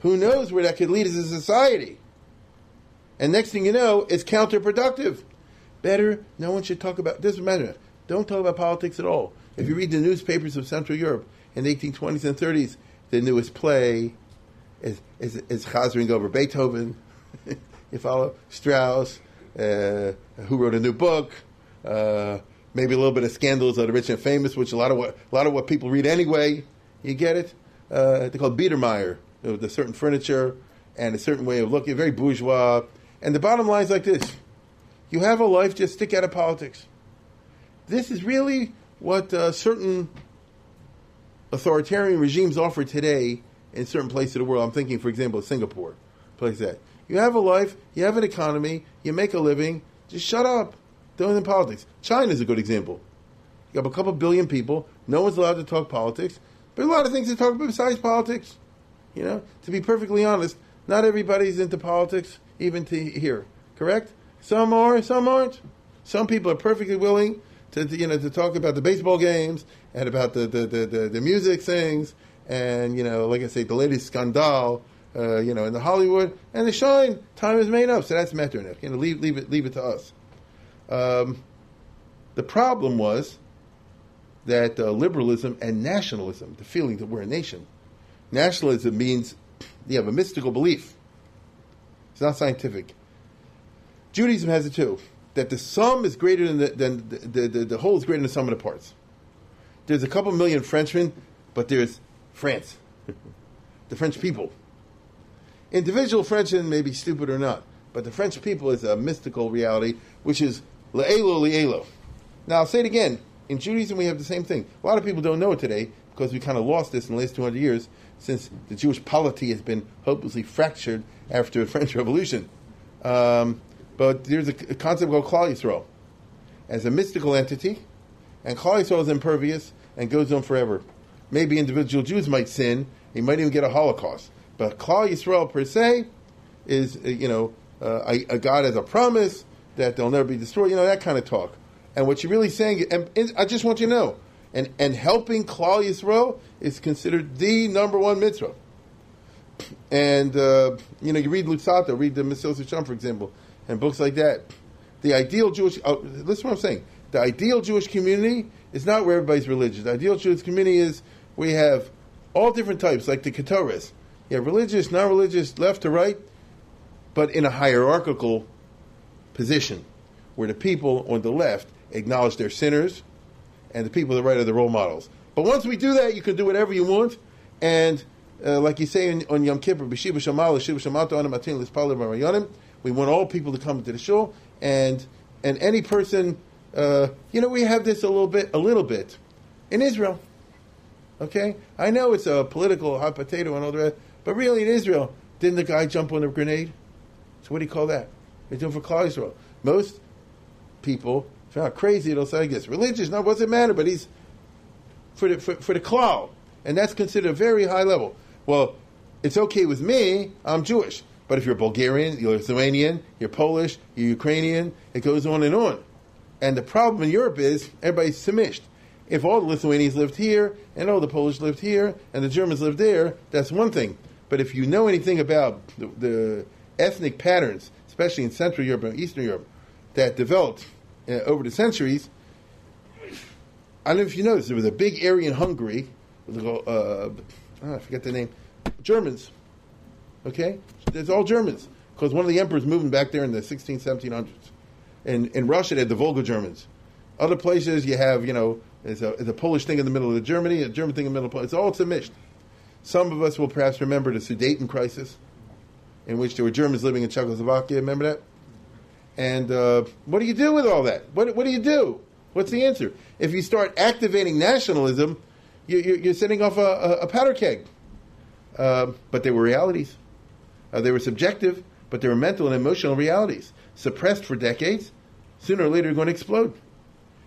Who knows where that could lead as a society? And next thing you know, it's counterproductive. Better, no one should talk about this matter. Don't talk about politics at all. If you read the newspapers of Central Europe in the 1820s and 30s, the newest play is is, is Chazering over Beethoven. you follow Strauss, uh, who wrote a new book. Uh, maybe a little bit of scandals of the rich and famous, which a lot of what a lot of what people read anyway. You get it? Uh, they call it Biedermeier with a certain furniture and a certain way of looking, very bourgeois. And the bottom line is like this: you have a life, just stick out of politics. This is really what uh, certain authoritarian regimes offer today in certain places of the world. I'm thinking, for example, Singapore, place that you have a life, you have an economy, you make a living. Just shut up. Don't in politics. China is a good example. You have a couple billion people. No one's allowed to talk politics. But a lot of things to talk about besides politics. You know, to be perfectly honest, not everybody's into politics, even to here. Correct? Some are, some aren't. Some people are perfectly willing to, to you know to talk about the baseball games and about the the, the, the, the music things and you know, like I say, the latest scandal, uh, you know, in the Hollywood and the shine. Time is made up, so that's Metternich. You know, leave leave it leave it to us. Um, the problem was that uh, liberalism and nationalism, the feeling that we're a nation, nationalism means you have a mystical belief. It's not scientific. Judaism has it too. That the sum is greater than the, than the, the, the, the whole is greater than the sum of the parts. There's a couple million Frenchmen, but there's France, the French people. Individual Frenchmen may be stupid or not, but the French people is a mystical reality, which is le'elo le'elo. Now, I'll say it again. In Judaism, we have the same thing. A lot of people don't know it today because we kind of lost this in the last 200 years since the Jewish polity has been hopelessly fractured after the French Revolution. Um, but there's a, a, concept called Klal Yisrael as a mystical entity, and Klal Yisrael is impervious and goes on forever. Maybe individual Jews might sin. He might even get a Holocaust. But Klal Yisrael per se is, uh, you know, uh, a, a, God as a promise that they'll never be destroyed. You know that kind of talk. And what you're really saying, and, and I just want you to know, and and helping Klal Yisrael is considered the number one mitzvah. And uh, you know, you read Luzzatto, read the Mesilas Yesharim, for example, and books like that. The ideal Jewish, oh, listen what I'm saying. The ideal Jewish community is not where everybody's religious. The ideal Jewish community is we have all different types, like the Ketores. You have religious, non religious, left to right, but in a hierarchical position. where the people on the left acknowledge their sinners, and the people on the right are the role models. But once we do that, you can do whatever you want, and uh, like you say in, on Yom Kippur, we want all people to come to the shul, and and any person, uh, you know, we have this a little bit, a little bit, in Israel. Okay, I know it's a political hot potato and all the rest, but really in Israel, didn't the guy jump on a grenade? So what do you call that? They're doing for Klal. Most people, if not crazy, they'll say, I guess religious, no, it matter? But he's for the for, for the klal, and that's considered a very high level. Well, it's okay with me. I'm Jewish, but if you're Bulgarian, you're Lithuanian, you're Polish, you're Ukrainian, it goes on and on. And the problem in Europe is everybody's samished. If all the Lithuanians lived here, and all the Polish lived here, and the Germans lived there, that's one thing. But if you know anything about the, the ethnic patterns, especially in Central Europe and Eastern Europe, that developed uh, over the centuries, I don't know if you noticed, there was a big area in Hungary, uh, I forget the name, Germans. Okay? It's all Germans. Because one of the emperors moving back there in the 16, 1700s. In, in Russia, they had the Volga Germans. Other places, you have, you know, there's a, there's a Polish thing in the middle of Germany, a German thing in the middle of Poland. It's all mixed. Some of us will perhaps remember the Sudeten crisis, in which there were Germans living in Czechoslovakia. Remember that? And uh, what do you do with all that? What, what do you do? What's the answer? If you start activating nationalism, you, are setting off a, a, a powder keg. Uh, but they were realities. Uh, they were subjective, but they were mental and emotional realities. Suppressed for decades, sooner or later going to explode.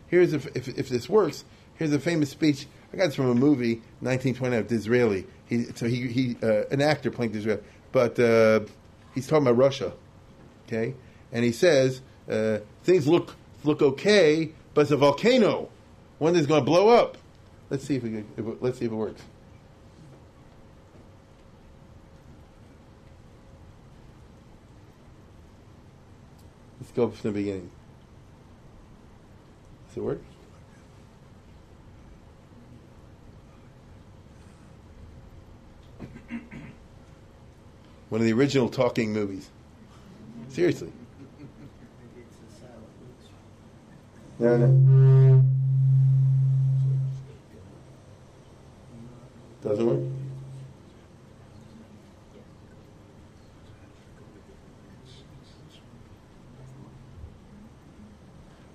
Here's if, if, if this works. Here's a famous speech. I got this from a movie, 1929, Disraeli. He, so he, he uh, an actor playing Disraeli, but uh, he's talking about Russia, okay? And he says uh, things look look okay, but it's a volcano. One is going to blow up. Let's see if we if, let's see if it works. Let's go from the beginning. Does it work? One of the original talking movies. Seriously. No, no. Doesn't work?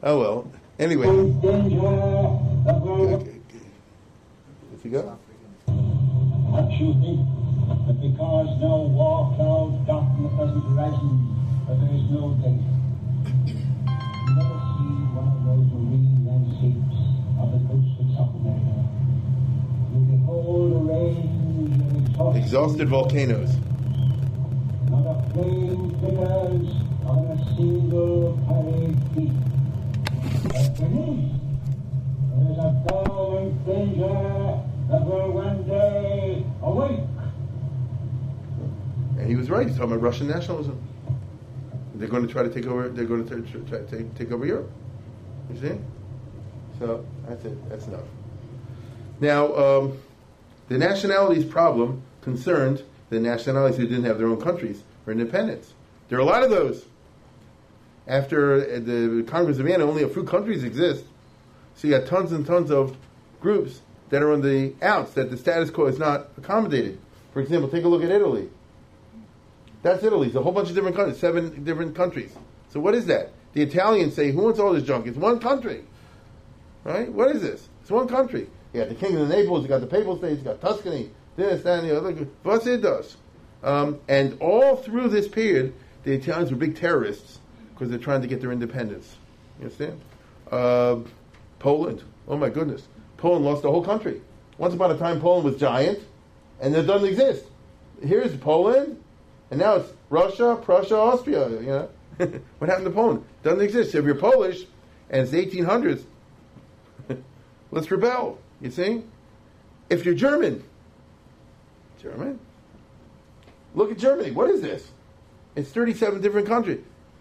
Oh well. Anyway. Okay, okay. If you go. But because no war cloud darken the present horizon, but there is no danger. Never see one of those marine landscapes of the coast of South America. You behold a range of exhausted volcanoes. Not a flame flickers on a single parade peak. There is a dull danger that will one day awake. And he was right. He's talking about Russian nationalism. They're going to try to take over. They're going to try, try take, take over Europe. You see? So that's it. That's enough. Now, um, the nationalities problem concerned the nationalities who didn't have their own countries or independence. There are a lot of those. After uh, the Congress of Vienna, only a few countries exist. So you got tons and tons of groups that are on the outs that the status quo is not accommodated. For example, take a look at Italy. That's Italy. It's a whole bunch of different countries, seven different countries. So what is that? The Italians say, "Who wants all this junk?" It's one country, right? What is this? It's one country. You got the Kingdom of Naples, you got the Papal States, you got Tuscany, this, that, and the other. What's it does? Um, and all through this period, the Italians were big terrorists because they're trying to get their independence. You understand? Uh, Poland. Oh my goodness. Poland lost the whole country. Once upon a time, Poland was giant, and it doesn't exist. Here's Poland, and now it's Russia, Prussia, Austria. You know, what happened to Poland? Doesn't exist. If you're Polish and it's 1800s, let's rebel. You see? If you're German, German, look at Germany. What is this? It's 37 different countries.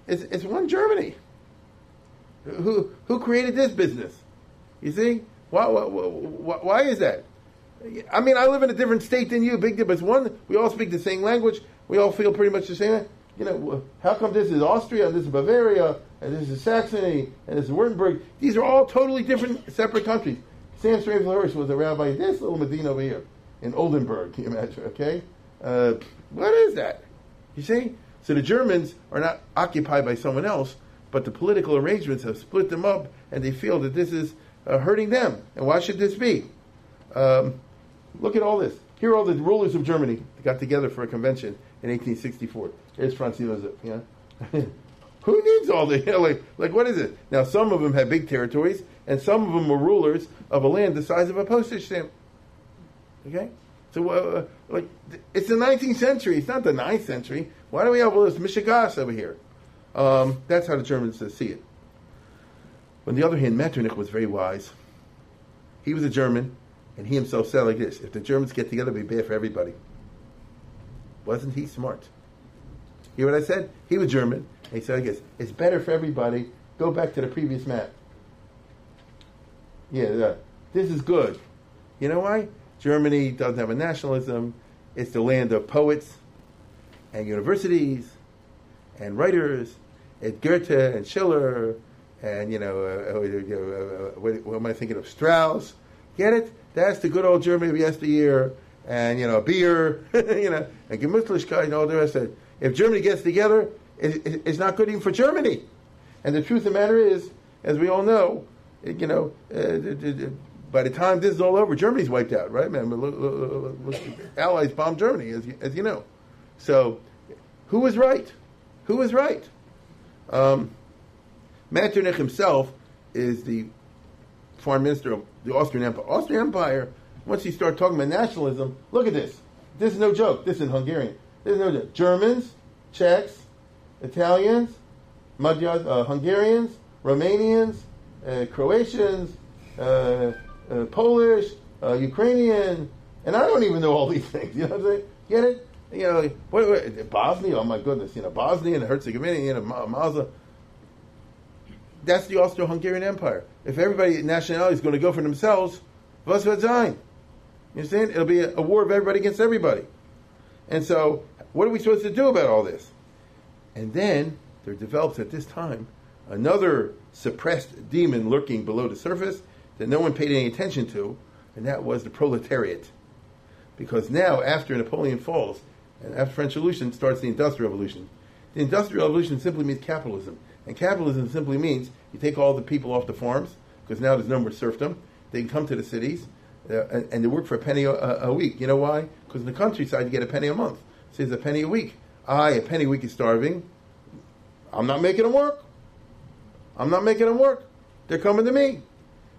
It's, it's one Germany. Who who created this business? You see? Why, why, why is that? I mean, I live in a different state than you, big difference. One, we all speak the same language. We all feel pretty much the same. you know, how come this is Austria and this is Bavaria and this is Saxony and this is Württemberg? These are all totally different, separate countries. Samson Raphael Hirsch was a rabbi this little Medina over here in Oldenburg. Can you imagine? Okay, uh, what is that? You see, so the Germans are not occupied by someone else, but the political arrangements have split them up, and they feel that this is uh, hurting them. And why should this be? Um, look at all this. Here are all the rulers of Germany that got together for a convention in 1864. Here's Franz Josef. Yeah. Who needs all the you know, like like what is it? Now some of them had big territories, and some of them were rulers of a land the size of a postage stamp. Okay, so uh, like it's the 19th century. It's not the 9th century. Why do we have all this mishigas over here? Um, that's how the Germans uh, see it. On the other hand, Metternich was very wise. He was a German, and he himself said like this: "If the Germans get together, it'll be bad for everybody." Wasn't he smart? Hear what I said? He was German. And he said, I guess, it's better for everybody. Go back to the previous map. Yeah, this is good. You know why? Germany doesn't have a nationalism. It's the land of poets and universities and writers and Goethe and Schiller and, you know, uh, uh, uh, what, what am I thinking of? Strauss. Get it? That's the good old Germany of yesteryear. And, you know, beer, you know, and Gemütlichkeit and all the rest of it. If Germany gets together, it, it's not good even for Germany. And the truth of the matter is, as we all know, you know, uh, by the time this is all over, Germany's wiped out, right, man? Allies bombed Germany, as you, as you know. So, who was right? Who was right? Um, Metternich himself is the foreign minister of the Austrian Empire. Austrian Empire, once you start talking about nationalism, look at this. This is no joke. This is Hungarian. This is no joke. Germans, Czechs, Italians, Magyars, uh, Hungarians, Romanians, uh, Croatians, uh, uh Polish, uh, Ukrainian, and I don't even know all these things. You know what I'm saying? Get it? You know, what, what, Bosnia. Oh my goodness! You know, Bosnia and Herzegovina. You know, Mazda. That's the Austro-Hungarian Empire. If everybody nationality is going to go for themselves, was wird sein? You understand? It'll be a, a war of everybody against everybody. And so, what are we supposed to do about all this? And then there develops at this time another suppressed demon lurking below the surface that no one paid any attention to, and that was the proletariat. Because now, after Napoleon falls, and after French Revolution, starts the Industrial Revolution. The Industrial Revolution simply means capitalism. And capitalism simply means you take all the people off the farms, because now there's no more serfdom. They can come to the cities, uh, and, and, they work for a penny a, a week. You know why? Because in the countryside, you get a penny a month. So it's a penny a week. I, a penny a week, is starving. I'm not making them work. I'm not making them work. They're coming to me.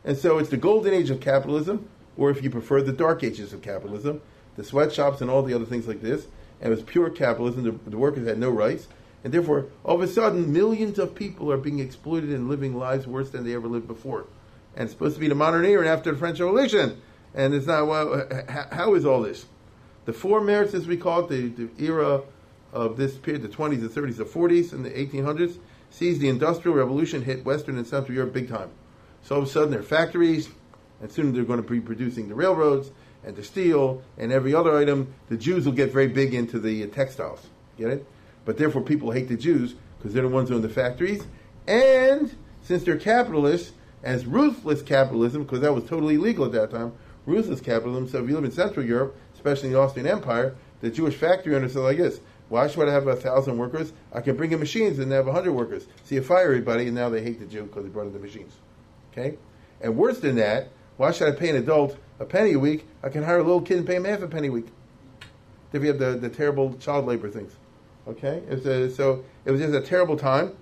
And so it's the golden age of capitalism, or if you prefer, the dark ages of capitalism, the sweatshops and all the other things like this. And it was pure capitalism. The, the workers had no rights. And therefore, all of a sudden, millions of people are being exploited and living lives worse than they ever lived before. And it's supposed to be the modern era after the French Revolution. And it's not, well, how is all this? The Vormärz, as we call it, the, the era of this period, the 20s, the 30s, the 40s, and the 1800s, sees the Industrial Revolution hit Western and Central Europe big time. So all of a sudden, there are factories, and soon they're going to be producing the railroads and the steel and every other item. The Jews will get very big into the uh, textiles. Get it? But therefore, people hate the Jews because they're the ones who own the factories. And since they're capitalists, as ruthless capitalism, because that was totally illegal at that time, ruthless capitalism. So if you live in Central Europe, especially in the Austrian Empire, the Jewish factory owners said like this: Why should I have a thousand workers? I can bring in machines and have a hundred workers. See, you fire everybody, and now they hate the Jew because they brought in the machines. Okay, and worse than that, why should I pay an adult a penny a week? I can hire a little kid and pay him half a penny a week. If you have the, the terrible child labor things. Okay, it a, so it was just a terrible time.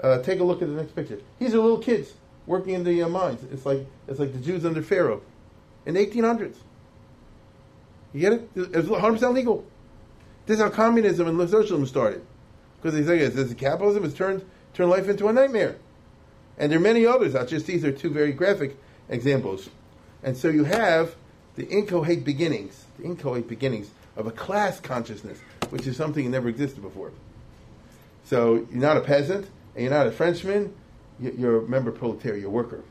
Uh, take a look at the next picture. These are little kids working in the uh, mines. It's like it's like the Jews under Pharaoh in the 1800s. You get it? It was 100% legal. This is how communism and socialism started. Because they say this capitalism has turned, turned life into a nightmare. And there are many others. I'll just, these are two very graphic examples. And so you have the inchoate beginnings, the inchoate beginnings of a class consciousness, which is something that never existed before. So you're not a peasant, and you're not a Frenchman, you're a member proletariat, you're a worker.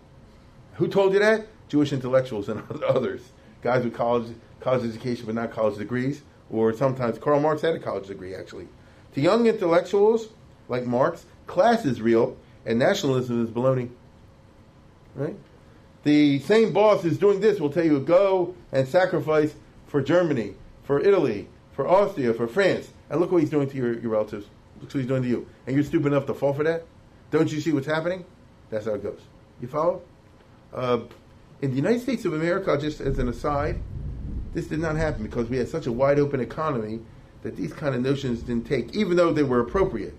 Who told you that? Jewish intellectuals and others. Guys with college college education but not college degrees, or sometimes Karl Marx had a college degree actually. To young intellectuals like Marx, class is real and nationalism is baloney. Right? The same boss who's doing this will tell you go and sacrifice for Germany, for Italy, for Austria, for France. And look what he's doing to your, your relatives. Look what he's doing to you. And you're stupid enough to fall for that? Don't you see what's happening? That's how it goes. You follow? Uh, in the United States of America, just as an aside, this did not happen because we had such a wide open economy that these kind of notions didn't take, even though they were appropriate,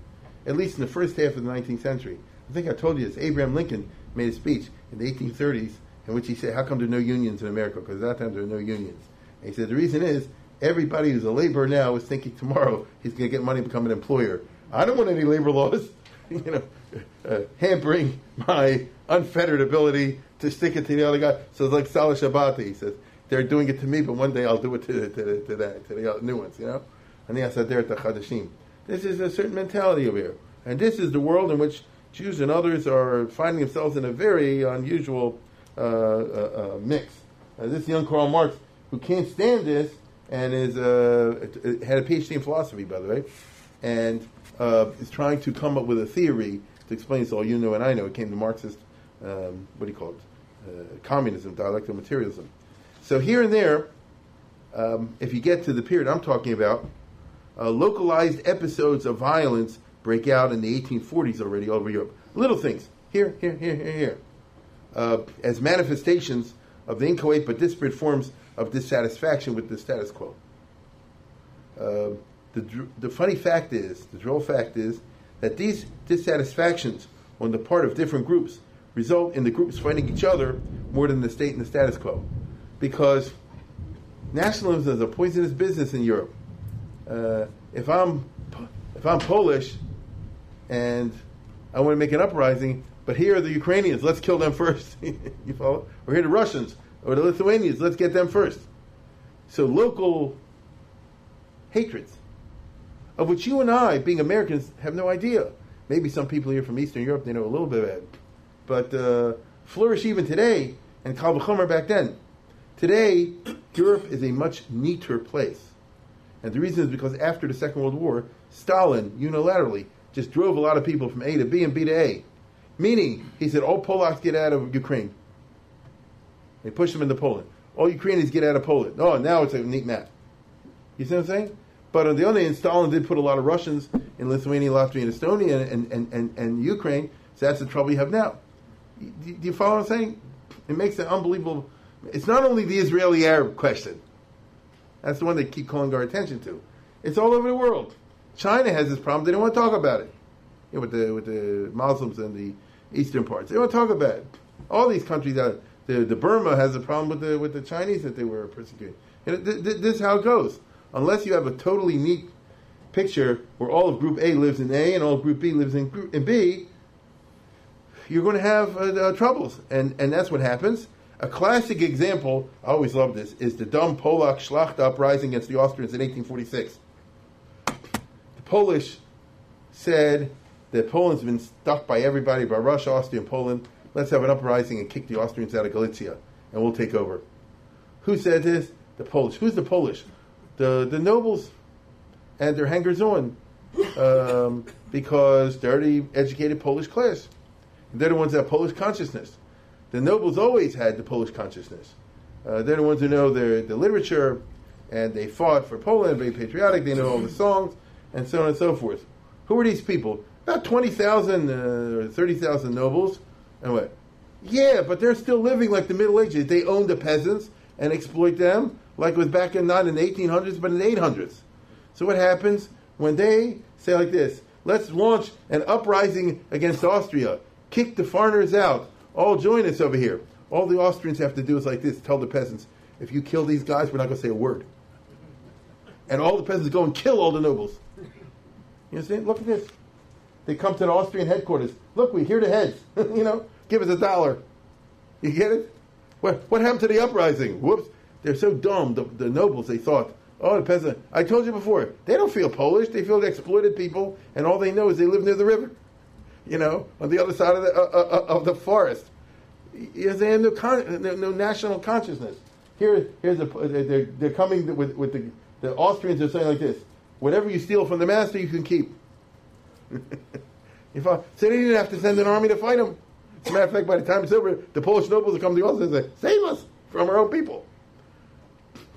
at least in the first half of the 19th century. I think I told you this. Abraham Lincoln made a speech in the 1830s in which he said, How come there are no unions in America? Because at that time there were no unions. And he said, The reason is everybody who's a laborer now is thinking tomorrow he's going to get money to become an employer. I don't want any labor laws, you know, uh, hampering my unfettered ability to stick it to the other guy. So it's like Salah Shabbat. He says, they're doing it to me, but one day I'll do it to, to, to, that, to the new ones, you know? And the Asadir to Chadashim. This is a certain mentality over here. And this is the world in which Jews and others are finding themselves in a very unusual uh, uh, uh, mix. this young Karl Marx, who can't stand this, and is uh, had a PhD in philosophy, by the way, and uh, is trying to come up with a theory to explain this. All you know and I know, it came to Marxist, um, what do you call it, uh, communism, dialectical materialism. So here and there, um, if you get to the period I'm talking about, uh, localized episodes of violence break out in the 1840s already all over Europe. Little things here, here, here, here, here, uh, as manifestations of the inchoate but disparate forms of dissatisfaction with the status quo. Uh, the, the funny fact is, the droll fact is, that these dissatisfactions on the part of different groups result in the groups fighting each other more than the state and the status quo. Because nationalism is a poisonous business in Europe. Uh, if I'm if I'm Polish and I want to make an uprising, but here are the Ukrainians, let's kill them first. you follow? Or here the Russians or the Lithuanians, let's get them first. So local hatreds of which you and I, being Americans, have no idea. Maybe some people here from Eastern Europe, they know a little bit of it. But uh, flourish even today, and Kal back then. Today, Europe is a much neater place. And the reason is because after the Second World War, Stalin unilaterally just drove a lot of people from A to B and B to A. Meaning, he said, all Polacks get out of Ukraine. They pushed them into Poland. All Ukrainians get out of Poland. Oh, now it's a neat map. You see what I'm saying? But on the other hand, Stalin did put a lot of Russians in Lithuania, Latvia, and Estonia, and, and, and, and Ukraine. So that's the trouble you have now. Do, you follow what I'm saying? It makes an unbelievable. It's not only the Israeli Arab question. That's the one they keep calling our attention to. It's all over the world. China has this problem. They don't want to talk about it. You know, with the with the Muslims and the eastern parts. They don't want to talk about it. All these countries, the, the Burma has a problem with the with the Chinese that they were persecuting. And th- th- this is how it goes unless you have a totally neat picture where all of Group A lives in A and all of Group B lives in, group, in B, you're going to have uh, uh, troubles. And, and that's what happens. A classic example, I always love this, is the Dom Polak Schlacht uprising against the Austrians in 1846. The Polish said that Poland's been stuck by everybody, by Russia, Austria, and Poland. Let's have an uprising and kick the Austrians out of Galicia, and we'll take over. Who said this? The Polish. Who's the Polish? the the nobles and their hangers on um, because they're the educated Polish class. They're the ones that have Polish consciousness. The nobles always had the Polish consciousness. Uh, they're the ones who know their the literature, and they fought for Poland, very patriotic. They know all the songs, and so on and so forth. Who are these people? About twenty thousand uh, or thirty thousand nobles, and what? Yeah, but they're still living like the Middle Ages. They own the peasants and exploit them like it was back in not in the 1800s, but in the 800s. So what happens when they say like this? Let's launch an uprising against Austria. Kick the foreigners out. All join us over here. All the Austrians have to do is like this: tell the peasants, if you kill these guys, we're not going to say a word. And all the peasants go and kill all the nobles. You see? Look at this. They come to the Austrian headquarters. Look, we hear the heads. you know, give us a dollar. You get it? What, what happened to the uprising? Whoops. They're so dumb, the, the nobles, they thought, oh, the peasant. I told you before, they don't feel Polish. They feel exploited people, and all they know is they live near the river, you know, on the other side of the, uh, uh, uh of the forest. They have no, con- no, no, national consciousness. Here, here's a, they're, they're coming with, with the, the Austrians are saying like this, whatever you steal from the master, you can keep. if I, so they didn't have to send an army to fight him. As a matter of fact, by the time it's over, the Polish nobles will come to the office and say, "Save us from our own people."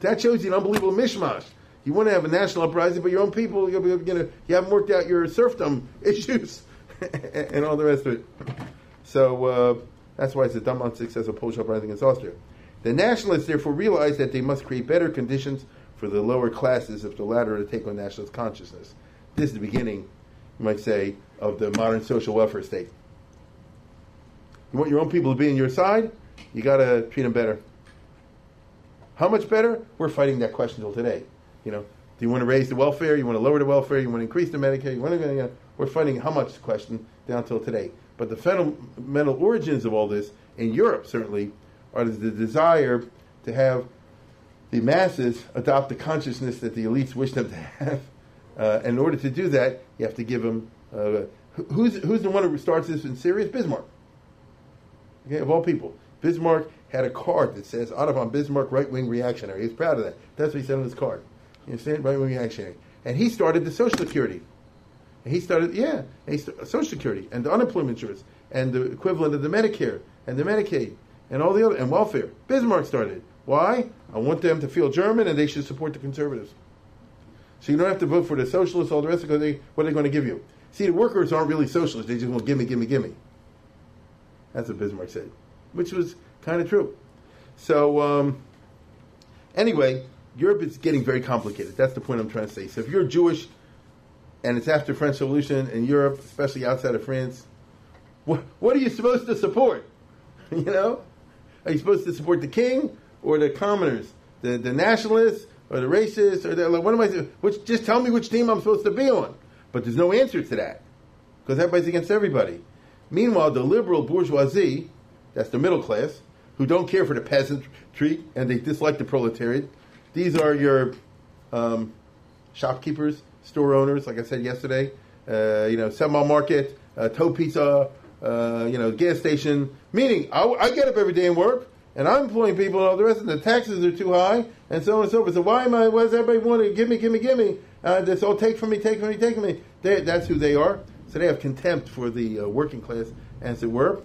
That shows you an unbelievable mishmash. You want to have a national uprising, but your own people, you're, you're gonna, you haven't worked out your serfdom issues and all the rest of it. So uh, that's why it's a dumb, unsuccessful Polish uprising against Austria. The nationalists therefore realized that they must create better conditions for the lower classes if the latter to take on nationalist consciousness. This is the beginning, you might say, of the modern social welfare state. You want your own people to be on your side, you got to treat them better. How much better? We're fighting that question till today. You know, do you want to raise the welfare? You want to lower the welfare? You want to increase the Medicare? You want to? You know, we're fighting how much the question down till today. But the fundamental origins of all this in Europe certainly are the desire to have the masses adopt the consciousness that the elites wish them to have. Uh, in order to do that, you have to give them. Uh, who's who's the one who starts this in Syria? Bismarck. Okay, of all people, Bismarck had a card that says von Bismarck, right wing reactionary. He's proud of that. That's what he said on his card. You understand? Right wing reactionary. And he started the Social Security. And he started, yeah, he started Social Security and the unemployment insurance and the equivalent of the Medicare and the Medicaid and all the other, and welfare. Bismarck started. Why? I want them to feel German and they should support the conservatives. So you don't have to vote for the socialists, all the rest of it, what are they going to give you? See, the workers aren't really socialists. They just want gimme, gimme, gimme. That's what Bismarck said, which was kind of true. So, um, anyway, Europe is getting very complicated. That's the point I'm trying to say. So, if you're Jewish and it's after French Revolution in Europe, especially outside of France, what, what are you supposed to support? you know? Are you supposed to support the king or the commoners, the, the nationalists or the racists or the, like, what am I? Which just tell me which team I'm supposed to be on. But there's no answer to that because everybody's against everybody. Meanwhile, the liberal bourgeoisie, that's the middle class, who don't care for the peasantry and they dislike the proletariat. These are your um, shopkeepers, store owners, like I said yesterday. Uh, you know, semi market, uh, tow pizza, uh, you know, gas station. Meaning, I, I, get up every day and work, and I'm employing people, and all the rest of the taxes are too high, and so on and so forth. So why am I? Why does everybody want to give me, give me, give me? Uh, this all take from me, take from me, take from me. They, that's who they are. So they have contempt for the uh, working class, as it were.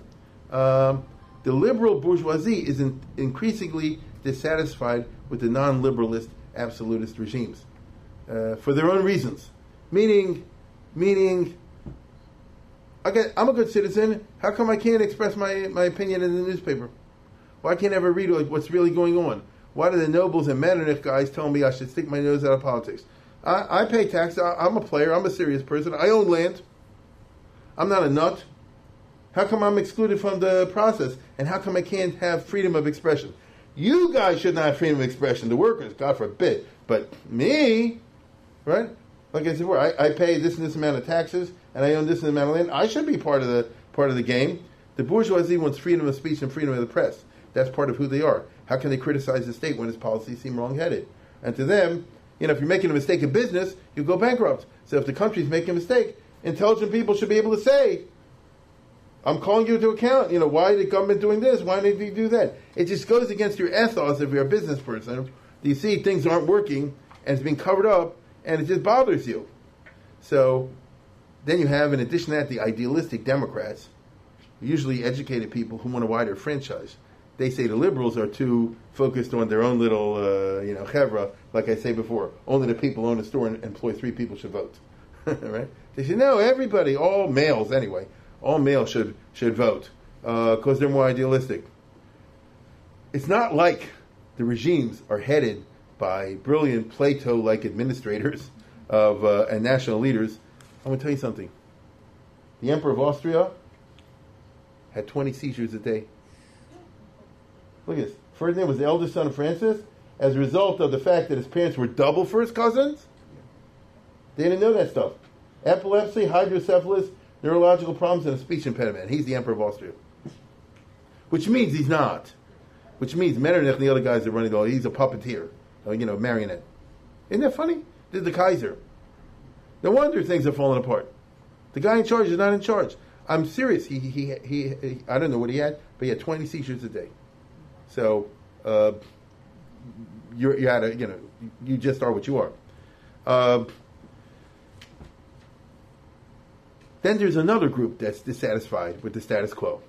Um, the liberal bourgeoisie is in, increasingly dissatisfied with the non-liberalist absolutist regimes uh, for their own reasons. Meaning, meaning, I I'm a good citizen. How come I can't express my, my opinion in the newspaper? Why can't I ever read like, what's really going on? Why do the nobles and Metternich guys tell me I should stick my nose out of politics? I, I pay tax. I, I'm a player. I'm a serious person. I own land. I'm not a nut. How come I'm excluded from the process? And how come I can't have freedom of expression? You guys should not have freedom of expression. The workers, God forbid. But me, right? Like I said I, I pay this and this amount of taxes, and I own this and this amount of land. I should be part of the part of the game. The bourgeoisie wants freedom of speech and freedom of the press. That's part of who they are. How can they criticize the state when its policies seem wrong-headed? And to them, you know, if you're making a mistake in business, you go bankrupt. So if the country's making a mistake, intelligent people should be able to say, I'm calling you to account. You know, why is the government doing this? Why did you do that? It just goes against your ethos if you're a business person. You see things aren't working and it's being covered up and it just bothers you. So then you have, in addition to that, the idealistic Democrats, usually educated people who want a wider franchise. They say the liberals are too focused on their own little, uh, you know, chevra. Like I say before, only the people own a store and employ three people should vote. right? They say no, everybody, all males anyway, all males should should vote because uh, they're more idealistic. It's not like the regimes are headed by brilliant Plato-like administrators of uh, and national leaders. I'm going to tell you something. The Emperor of Austria had 20 seizures a day. Look at this. Ferdinand was the eldest son of Francis. As a result of the fact that his parents were double first cousins, they didn't know that stuff. Epilepsy, hydrocephalus, neurological problems, and a speech impediment. He's the Emperor of Austria. Which means he's not. Which means Metternich and the other guys are running all, he's a puppeteer, or, you know, marionette. Isn't that funny? Did the Kaiser. No wonder things are falling apart. The guy in charge is not in charge. I'm serious. He, he, he, he I don't know what he had, but he had 20 seizures a day. So uh, you you had a you know you just are what you are. Uh, then there's another group that's dissatisfied with the status quo.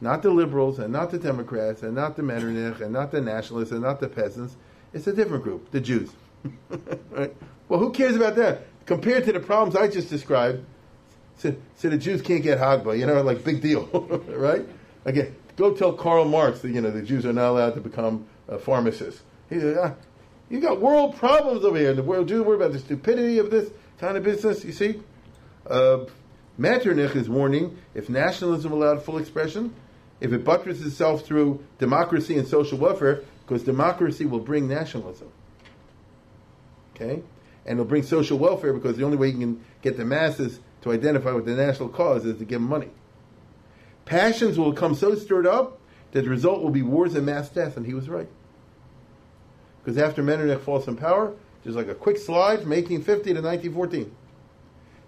Not the liberals and not the Democrats and not the Metternich and not the nationalists and not the peasants. It's a different group, the Jews. right? Well, who cares about that? Compared to the problems I just described, so, so the Jews can't get Hagbah, you know, like big deal, right? Again, go tell Karl Marx that, you know, the Jews are not allowed to become uh, pharmacists. He ah, you got world problems over here. The world Jews worry about the stupidity of this kind of business, you see? Uh, Metternich is warning if nationalism allowed full expression, if it buttresses itself through democracy and social welfare, because democracy will bring nationalism. Okay? And it'll bring social welfare because the only way you can get the masses to identify with the national cause is to give them money. Passions will become so stirred up that the result will be wars and mass death, and he was right. Because after Metternich falls from power, there's like a quick slide from 1850 to 1914.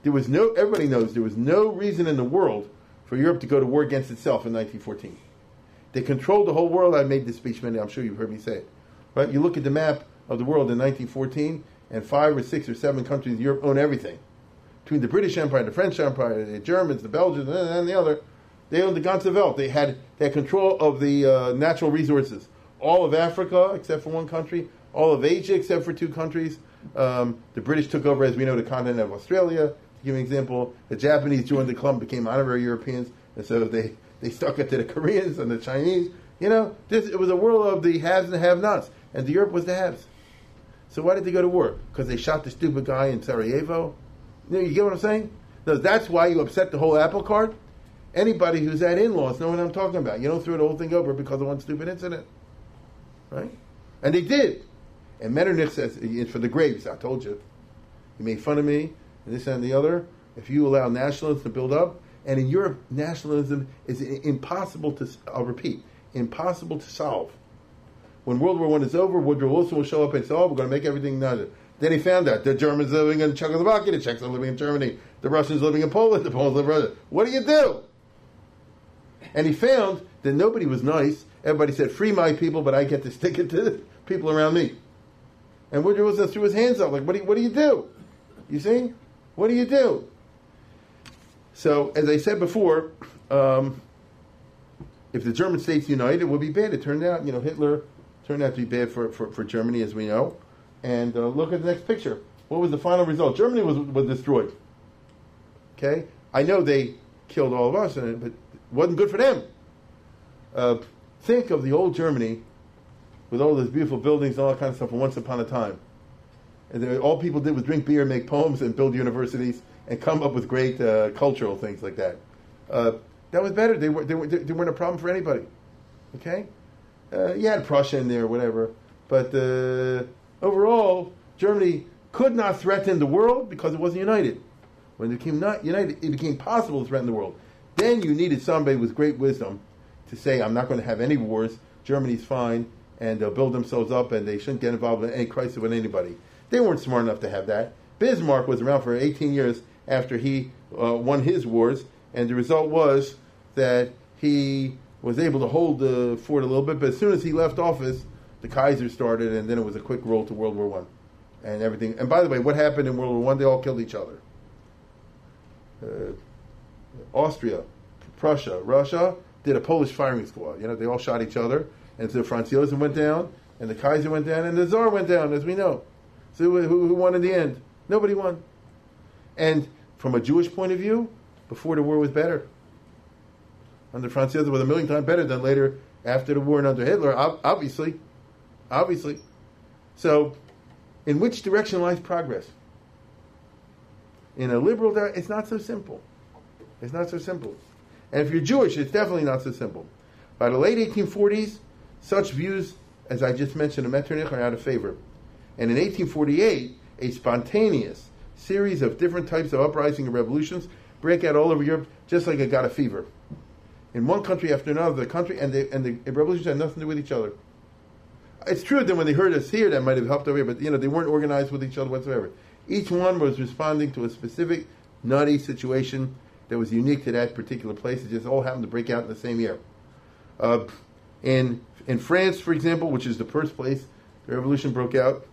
There was no, everybody knows, there was no reason in the world for Europe to go to war against itself in 1914. They controlled the whole world. I made this speech many, I'm sure you've heard me say it. Right? You look at the map of the world in 1914, and five or six or seven countries in Europe own everything. Between the British Empire, the French Empire, the Germans, the Belgians, and the other, they owned the ganze Welt. They had, they had control of the uh, natural resources. All of Africa, except for one country, all of Asia, except for two countries. Um, the British took over, as we know, the continent of Australia. To give an example, the Japanese joined the club, became honorary Europeans, and so they, they stuck it to the Koreans and the Chinese. You know, this, it was a world of the haves and the have-nots, and the Europe was the haves. So why did they go to war? Because they shot the stupid guy in Sarajevo? You, know, you get what I'm saying? No, that's why you upset the whole apple cart. Anybody who's at in-laws know what I'm talking about. You don't throw the whole thing over because of one stupid incident. Right? And they did. And Metternich says, for the graves, I told you. He made fun of me, and this and the other. If you allow nationalism to build up, and in Europe, nationalism is impossible to, I'll repeat, impossible to solve. When World War I is over, Woodrow Wilson will show up and say, oh, we're going to make everything nice. Then he found out the Germans living in Czechoslovakia, the Czechs are living in Germany, the Russians living in Poland, the Poles living in Russia. What do you do? And he found that nobody was nice. Everybody said, free my people, but I get to stick it to the people around me. And Woodrow Wilson threw his hands up, like, what do you, what do, you do? You see? What do you do? So, as I said before, um, if the German states united, it would be bad. It turned out, you know, Hitler turned out to be bad for, for, for Germany, as we know. And uh, look at the next picture. What was the final result? Germany was, was destroyed. Okay? I know they killed all of us, but wasn't good for them. Uh, think of the old Germany with all those beautiful buildings and all that kind of stuff from once upon a time. And all people did was drink beer, make poems, and build universities, and come up with great uh, cultural things like that. Uh, that was better. They, were, they, were, they weren't a problem for anybody. Okay? Uh, you had Prussia in there, whatever. But uh, overall, Germany could not threaten the world because it wasn't united. When it became not united, it became possible to threaten the world. Then you needed somebody with great wisdom to say, I'm not going to have any wars. Germany's fine and they'll build themselves up and they shouldn't get involved in any crisis with anybody. They weren't smart enough to have that. Bismarck was around for 18 years after he uh, won his wars, and the result was that he was able to hold the fort a little bit. But as soon as he left office, the Kaiser started, and then it was a quick roll to World War One, and everything. And by the way, what happened in World War One? They all killed each other. Uh, Austria, Prussia, Russia did a Polish firing squad. You know, they all shot each other and so Franz Josef went down, and the Kaiser went down, and the Tsar went down, as we know. So who, who won in the end? Nobody won. And from a Jewish point of view, before the war was better. Under Franz Josef was a million times better than later after the war and under Hitler, obviously. Obviously. So, in which direction lies progress? In a liberal direction, it's not so simple. It's not so simple. And if you're Jewish, it's definitely not so simple. By the late 1840s, such views, as I just mentioned, of Metternich are out of favor. And in 1848, a spontaneous series of different types of uprising and revolutions break out all over Europe, just like it got a fever. In one country after another, the country and the, and the revolutions had nothing to do with each other. It's true that when they heard us here, that might have helped over here, but you know they weren't organized with each other whatsoever. Each one was responding to a specific nutty situation that was unique to that particular place. It just all happened to break out in the same year. Uh, in in France, for example, which is the first place the revolution broke out,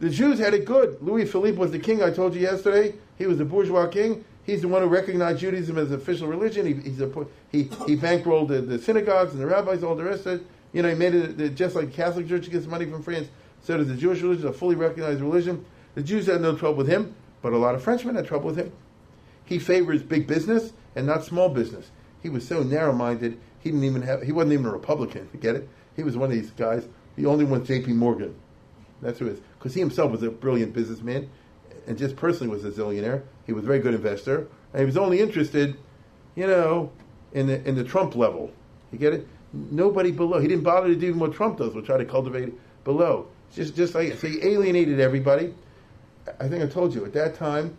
the Jews had it good. Louis Philippe was the king. I told you yesterday. He was the bourgeois king. He's the one who recognized Judaism as official religion. He, he's a, he, he bankrolled the, the synagogues and the rabbis, all the rest of it. You know, he made it just like the Catholic Church gets money from France. So does the Jewish religion, a fully recognized religion. The Jews had no trouble with him, but a lot of Frenchmen had trouble with him. He favors big business and not small business. He was so narrow-minded. He didn't even have. He wasn't even a Republican. You get it? He was one of these guys. The only one, J.P. Morgan. That's who it is. Because he himself was a brilliant businessman, and just personally was a zillionaire. He was a very good investor, and he was only interested, you know, in the in the Trump level. You get it? Nobody below. He didn't bother to do what Trump does, which try to cultivate below. Just just like so, he alienated everybody. I think I told you at that time,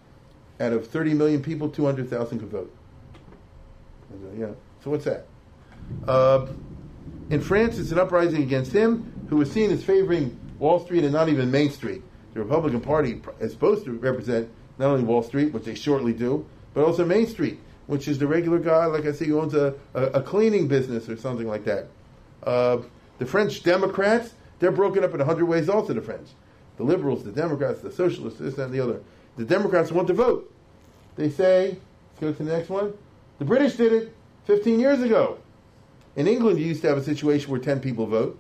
out of 30 million people, 200,000 could vote. Yeah. So what's that? Uh, in France, it's an uprising against him, who was seen as favoring Wall Street and not even Main Street. The Republican Party is supposed to represent not only Wall Street, which they shortly do, but also Main Street, which is the regular guy, like I say, who owns a, a, a cleaning business or something like that. Uh, the French Democrats, they're broken up in a hundred ways also, the French. The liberals, the Democrats, the socialists, this and the other. The Democrats want to vote. They say, let's go to the next one. The British did it 15 years ago. In England, you used to have a situation where 10 people vote,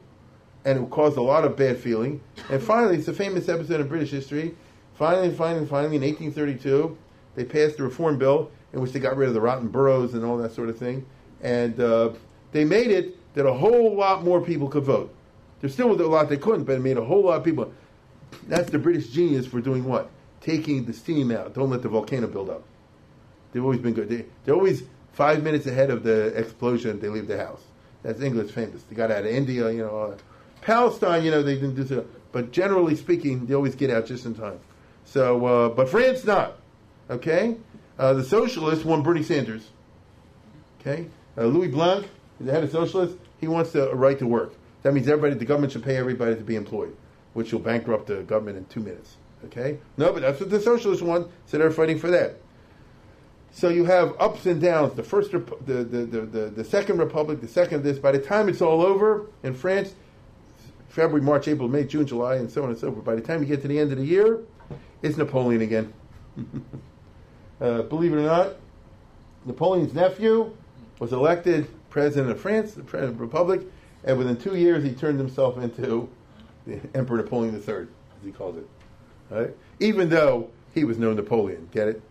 and it caused a lot of bad feeling. And finally, it's a famous episode in British history. Finally, finally, finally, in 1832, they passed the reform bill in which they got rid of the rotten boroughs and all that sort of thing. And uh, they made it that a whole lot more people could vote. There still was a lot they couldn't, but it made a whole lot of people. That's the British genius for doing what? Taking the steam out. Don't let the volcano build up. They've always been good. They, they're always five minutes ahead of the explosion. They leave the house. That's English famous. They got out of India, you know. Uh, Palestine, you know, they didn't do so. But generally speaking, they always get out just in time. So, uh, but France not. Okay? Uh, the socialists won Bernie Sanders. Okay? Uh, Louis Blanc, the head of socialists, he wants the right to work. That means everybody, the government should pay everybody to be employed, which will bankrupt the government in two minutes. Okay? No, but that's what the socialists want, so they're fighting for that. So you have ups and downs. The first, the, the, the, the, the second republic, the second this. By the time it's all over in France, February, March, April, May, June, July, and so on and so forth. By the time you get to the end of the year, it's Napoleon again. uh, believe it or not, Napoleon's nephew was elected president of France, the president of the republic, and within two years he turned himself into the Emperor Napoleon III, as he calls it. Right? Even though he was no Napoleon, get it?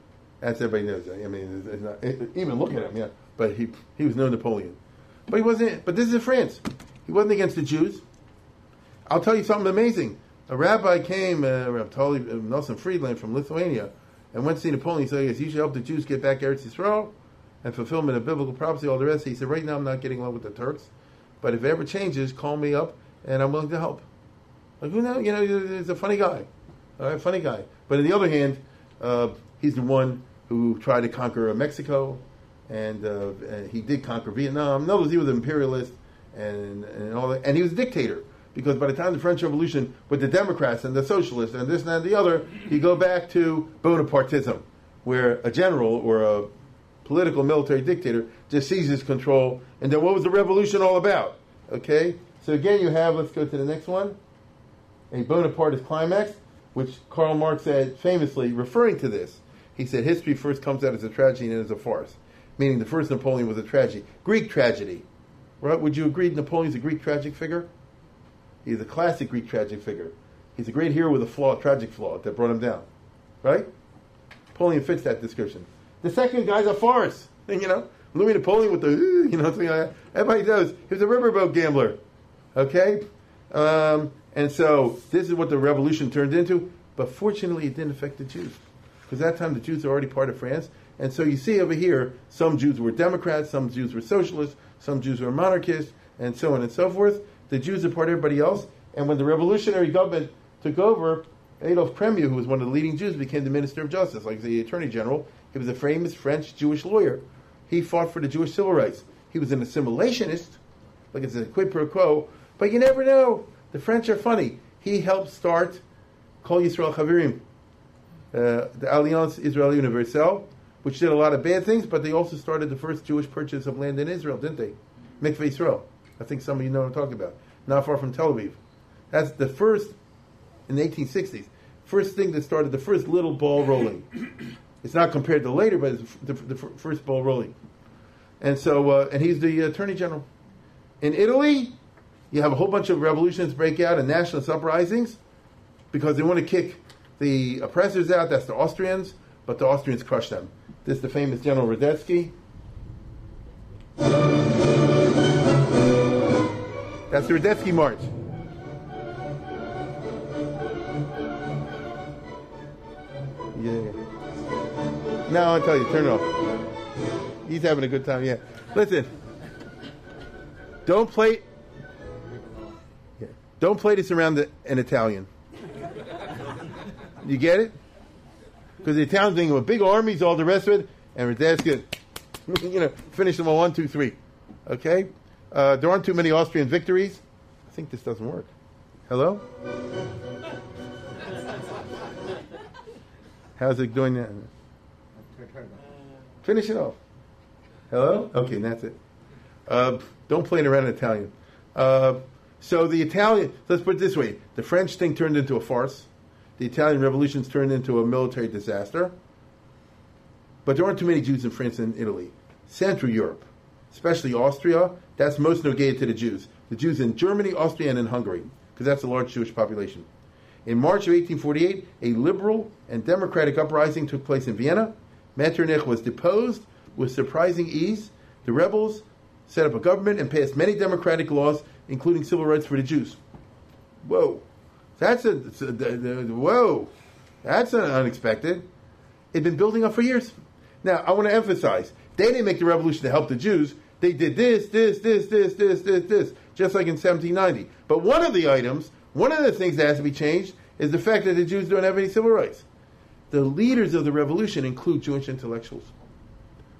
As everybody knows. I mean, it's, not, it, even look at him, yeah. But he he was no Napoleon. But he wasn't. But this is France. He wasn't against the Jews. I'll tell you something amazing. A rabbi came, uh, Rabbi Tali, uh, Nelson Friedland from Lithuania, and went to see Napoleon. He said, "Yes, you should help the Jews get back Eretz Yisrael and fulfillment of biblical prophecy, all the rest." He said, "Right now, I'm not getting along with the Turks, but if it ever changes, call me up, and I'm willing to help." Like you know, you know, he's a funny guy, all right, funny guy. But on the other hand, uh, he's the one who tried to conquer Mexico, and, uh, and he did conquer Vietnam. In other words, he was an imperialist and, and all that, and he was a dictator. Because by the time the French Revolution, with the Democrats and the socialists and this and that and the other, you go back to Bonapartism, where a general or a political military dictator just seizes control. And then what was the revolution all about? Okay? So again, you have, let's go to the next one, a Bonapartist climax, which Karl Marx said famously, referring to this. He said history first comes out as a tragedy and as a farce, meaning the first Napoleon was a tragedy. Greek tragedy. Right? Would you agree Napoleon's a Greek tragic figure? He's a classic Greek tragic figure. He's a great hero with a flaw, a tragic flaw that brought him down. Right? Napoleon fits that description. The second guy's a farce. You know, Louis Napoleon with the, you know. Everybody knows. He was a riverboat gambler. Okay? Um, and so this is what the revolution turned into. But fortunately, it didn't affect the Jews. Because that time the Jews are already part of France. And so you see over here, some Jews were Democrats, some Jews were socialists, some Jews were monarchists, and so on and so forth. The Jews are part of everybody else. And when the revolutionary government took over, Adolf Crémieux, who was one of the leading Jews, became the Minister of Justice, like the Attorney General. He was a famous French Jewish lawyer. He fought for the Jewish civil rights. He was an assimilationist, like it's a quid pro quo. But you never know. The French are funny. He helped start Kol Yisrael Chaverim, uh, the Alliance Israel Universelle, which did a lot of bad things, but they also started the first Jewish purchase of land in Israel, didn't they? Mikveh Israel. I think some of you know what I'm talking about. Not far from Tel Aviv. That's the first, in the 1860s, first thing that started the first little ball rolling. It's not compared to later, but it's the, the, the first ball rolling. And so, uh, and he's the attorney general. In Italy, you have a whole bunch of revolutions break out and nationalist uprisings because they want to kick the oppressors out. That's the Austrians, but the Austrians crush them. This is the famous General Radetzky. That's the Radetzky March. Yeah. Now I'll tell you, turn it off. He's having a good time, yeah. Listen, don't play. Don't play this around the, an Italian. You get it? Because the Italians think with big armies, all the rest of it, and Radetzky, you know, finish them on one, two, three. Okay? Uh, there aren't too many Austrian victories. I think this doesn't work. Hello? How's it doing now? Finish it off. Hello? Okay, that's it. Uh, don't play it around in Italian. Uh, so the Italian, let's put it this way the French thing turned into a farce. The Italian revolutions turned into a military disaster. But there aren't too many Jews in France and Italy. Central Europe, especially Austria, that's most negated to the Jews. The Jews in Germany, Austria, and in Hungary, because that's a large Jewish population. In March of 1848, a liberal and democratic uprising took place in Vienna. Metternich was deposed with surprising ease. The rebels set up a government and passed many democratic laws, including civil rights for the Jews. Whoa, that's a, a, a, a whoa, that's unexpected. It'd been building up for years. Now I want to emphasize they didn't make the revolution to help the Jews. They did this, this, this, this, this, this, this, just like in 1790. But one of the items, one of the things that has to be changed is the fact that the Jews don't have any civil rights. The leaders of the revolution include Jewish intellectuals,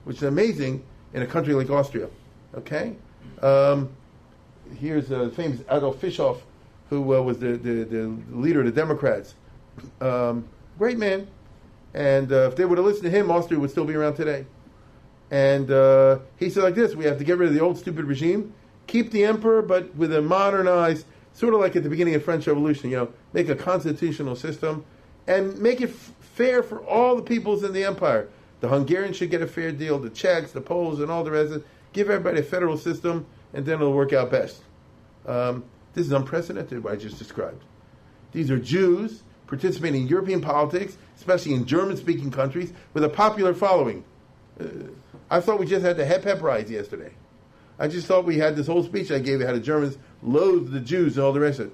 which is amazing in a country like Austria. Okay? Um, here's a famous Adolf Fischoff, who uh, was the, the, the, leader of the Democrats. Um, great man. And uh, if they would have listened to him, Austria would still be around today. And uh, he said like this, we have to get rid of the old stupid regime, keep the emperor, but with a modernized, sort of like at the beginning of French Revolution, you know, make a constitutional system and make it f- fair for all the peoples in the empire. The Hungarians should get a fair deal, the Czechs, the Poles, and all the rest. Give everybody a federal system, and then it'll work out best. Um, this is unprecedented, what I just described. These are Jews participating in European politics, especially in German speaking countries, with a popular following. Uh, I thought we just had the Hep Hep rise yesterday. I just thought we had this whole speech I gave you how the Germans loathe the Jews and all the rest of it.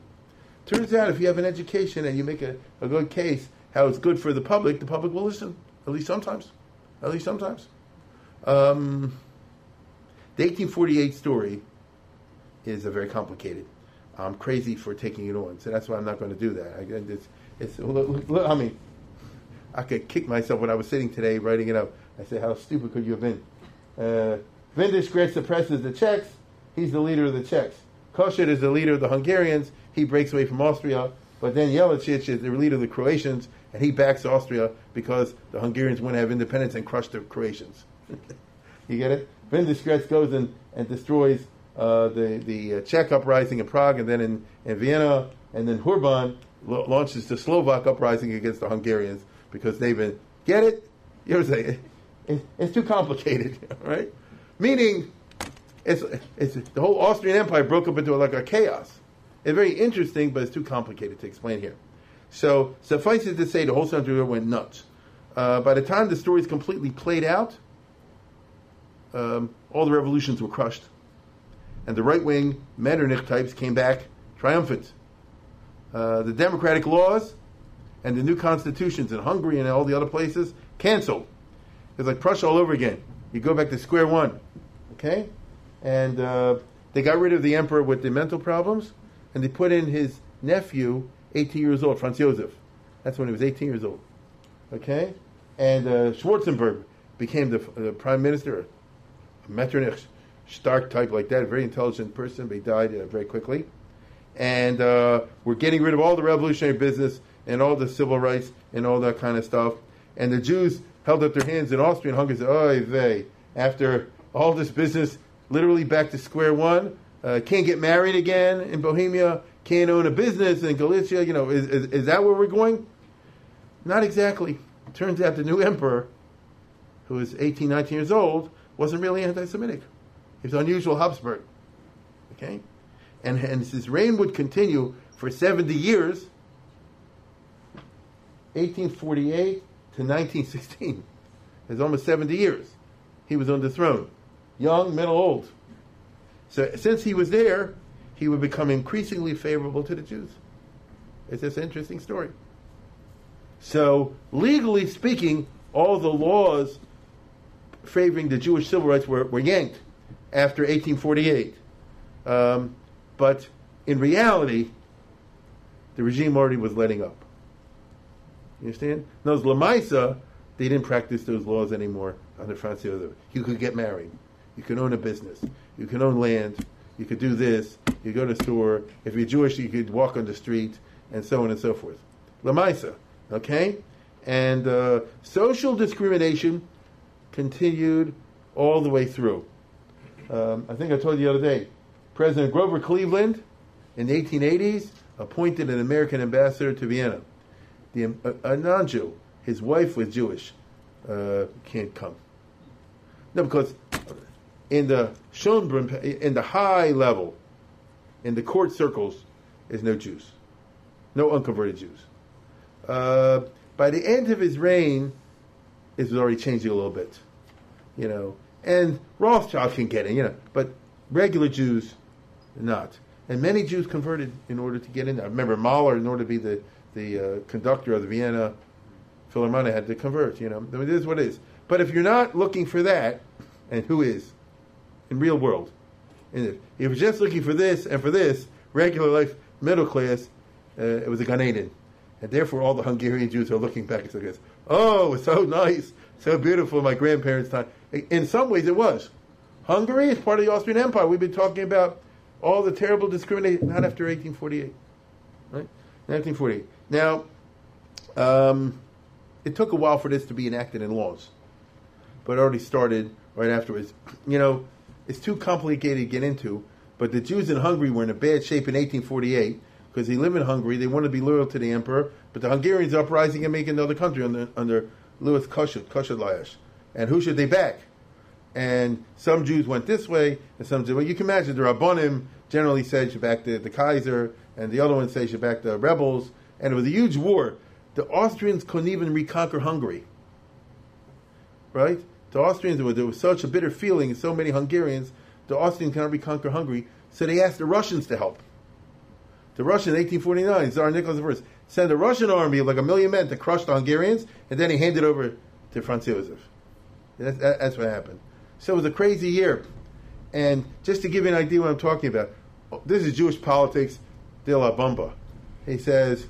Turns out if you have an education and you make a, a good case how it's good for the public, the public will listen. At least sometimes. At least sometimes. Um, the 1848 story is a very complicated. I'm crazy for taking it on, so that's why I'm not going to do that. I, it's, it's, I mean, I could kick myself when I was sitting today writing it up. I said, how stupid could you have been? Uh, Windischgrätz suppresses the Czechs. He's the leader of the Czechs. Kossuth is the leader of the Hungarians. He breaks away from Austria. But then Jelačić is the leader of the Croatians, and he backs Austria because the Hungarians want to have independence and crush the Croatians. you get it? Windischgrätz goes and, and destroys uh, the, the uh, Czech uprising in Prague and then in, in Vienna, and then Hurban launches the Slovak uprising against the Hungarians because they've been, get it? You know what I'm saying? It, it's too complicated, right? Meaning, it's, it's, the whole Austrian Empire broke up into like a chaos. It's very interesting, but it's too complicated to explain here. So, suffice it to say, the whole Central Europe went nuts. Uh, by the time the story is completely played out, um, all the revolutions were crushed. And the right wing Metternich types came back triumphant. Uh, the democratic laws and the new constitutions in Hungary and all the other places canceled. It's like Prussia all over again. You go back to square one. Okay? And uh, they got rid of the emperor with the mental problems, and they put in his nephew, 18 years old, Franz Josef. That's when he was 18 years old. Okay? And uh, Schwarzenberg became the, the prime minister. Metternich, Stark type like that, a very intelligent person, but he died uh, very quickly. And uh, we're getting rid of all the revolutionary business and all the civil rights and all that kind of stuff. And the Jews held up their hands in Austria and Hungary and said, "Oh, they after all this business, literally back to square one. Uh, can't get married again in Bohemia. Can't own a business in Galicia. You know, is, is, is that where we're going? Not exactly. Turns out the new emperor who was 18, 19 years old, wasn't really anti-Semitic. He was unusual Habsburg. Okay, and and his reign would continue for 70 years, 1848 to 1916. It's almost 70 years. He was on the throne, young, middle, old. So since he was there, he would become increasingly favorable to the Jews. It's this interesting story. So legally speaking, all the laws favoring the Jewish civil rights were, were yanked after 1848. Um, but in reality, the regime already was letting up. You understand? Those Lamaisa, they didn't practice those laws anymore under Franz Josef. You could get married. You could own a business. You could own land. You could do this. You go to the store. If you're Jewish, you could walk on the street, and so on and so forth. Lamaisa, okay? And uh, social discrimination continued all the way through. Um, I think I told you the other day, President Grover Cleveland in the 1880s appointed an American ambassador to Vienna. The, a, a non-Jew, his wife was Jewish, uh, can't come. No, because in the Schönbrunn, in the high level, in the court circles, is no Jews, no unconverted Jews. Uh, by the end of his reign, was already changing a little bit, you know. And Rothschild can get in, you know, but regular Jews, not. And many Jews converted in order to get in there. I remember Mahler, in order to be the, the uh, conductor of the Vienna Philharmonic, had to convert, you know. I mean, this is what it is. But if you're not looking for that, and who is? In real world. And if, if you're just looking for this and for this, regular life, middle class, uh, it was a Gan Eden. And therefore all the Hungarian Jews are looking back and saying, oh, so nice, so beautiful, my grandparents' time. In some ways it was. Hungary is part of the Austrian Empire. We've been talking about all the terrible discrimination, not after 1848. Right? 1948. Now, um, it took a while for this to be enacted in laws, but it already started right afterwards. You know, it's too complicated to get into, but the Jews in Hungary were in a bad shape in 1848 because they live in Hungary. They want to be loyal to the emperor, but the Hungarians are uprising and make another country under, under Louis Kossuth, Kossuth And who should they back? And some Jews went this way, and some Jews, well, you can imagine the Rabbonim generally said you back the, the Kaiser, and the other one says you back the rebels, and it was a huge war. The Austrians couldn't even reconquer Hungary. Right? The Austrians, there was such a bitter feeling, so many Hungarians, the Austrians cannot reconquer Hungary, so they asked the Russians to help. The Russian, 1849, Tsar Nicholas I, sent a Russian army of like a million men to crush the Hungarians, and then he handed over to Franz Josef. That's, that's what happened. So it was a crazy year. And just to give you an idea what I'm talking about, oh, this is Jewish politics de la Bamba. He says,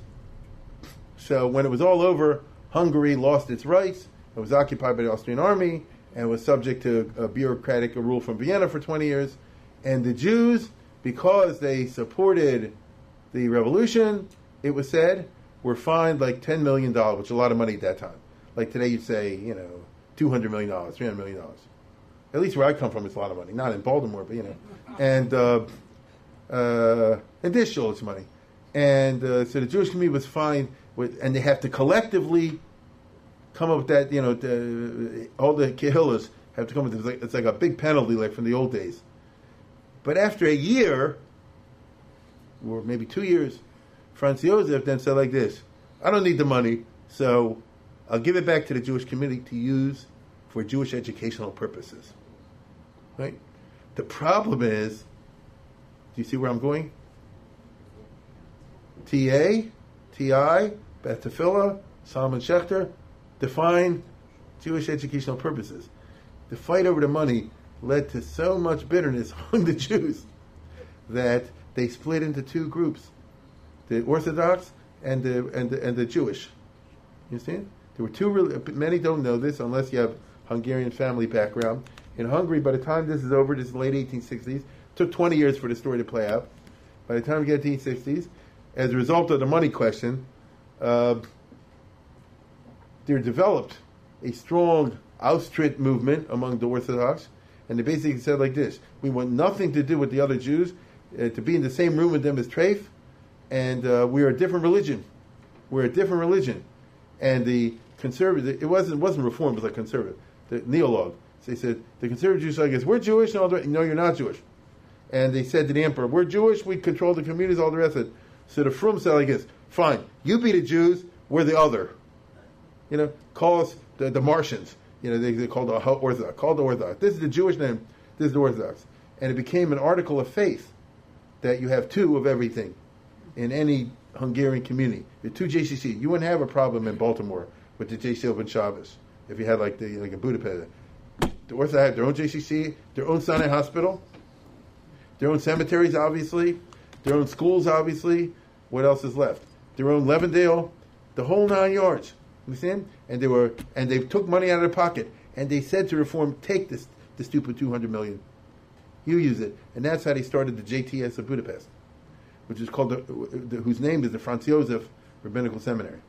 so when it was all over, Hungary lost its rights. It was occupied by the Austrian army and was subject to a bureaucratic rule from Vienna for 20 years. And the Jews, because they supported the revolution, it was said, were fined like $10 million, which is a lot of money at that time. Like today, you'd say, you know, $200 million, $300 million. At least where I come from, it's a lot of money. Not in Baltimore, but you know. And uh, uh, this shows money. And uh, so the Jewish community was fined, with, and they have to collectively come up with that. You know, the, all the kehillas have to come up with it's like a big penalty, like from the old days. But after a year, or maybe two years, Franz Josef then said like this: "I don't need the money, so I'll give it back to the Jewish community to use for Jewish educational purposes." Right. The problem is do you see where I'm going? TA, TI, Beth Tfiloh, Solomon Schechter define Jewish educational purposes. The fight over the money led to so much bitterness among the Jews that they split into two groups: the Orthodox and the and the, and the Jewish. You understand? There were two. Many don't know this unless you have Hungarian family background. In Hungary, by the time this is over, this is late 1860s, Took 20 years for the story to play out. By the time we get to the 1860s, as a result of the money question, uh, there developed a strong Austritt movement among the Orthodox, and they basically said like this: We want nothing to do with the other Jews, uh, to be in the same room with them as Treif, and uh, we are a different religion. We're a different religion, and the conservative. It wasn't wasn't reform, it was like conservative. the Neolog. So they said the conservative Jews I guess we're Jewish and all the no, you're not Jewish. And they said to the emperor, we're Jewish, we control the communities, all the rest of it. So the Frum said like this, fine, you be the Jews, we're the other. You know, call us the, the Martians. You know, they, they called the Orthodox. Called the Orthodox. This is the Jewish name. This is the Orthodox. And it became an article of faith that you have two of everything in any Hungarian community. The two JCC. You wouldn't have a problem in Baltimore with the JC Open Shabbos if you had like the like in Budapest. The Orthodox have their own JCC, their own Sinai hospital, their own cemeteries, obviously, their own schools, obviously. What else is left? Their own Levindale, the whole nine yards. Understand? And they were, and they took money out of their pocket, and they said to reform, take this, the stupid two hundred million. You use it, and that's how they started the JTS of Budapest, which is called the, the whose name is the Franz Josef Rabbinical Seminary.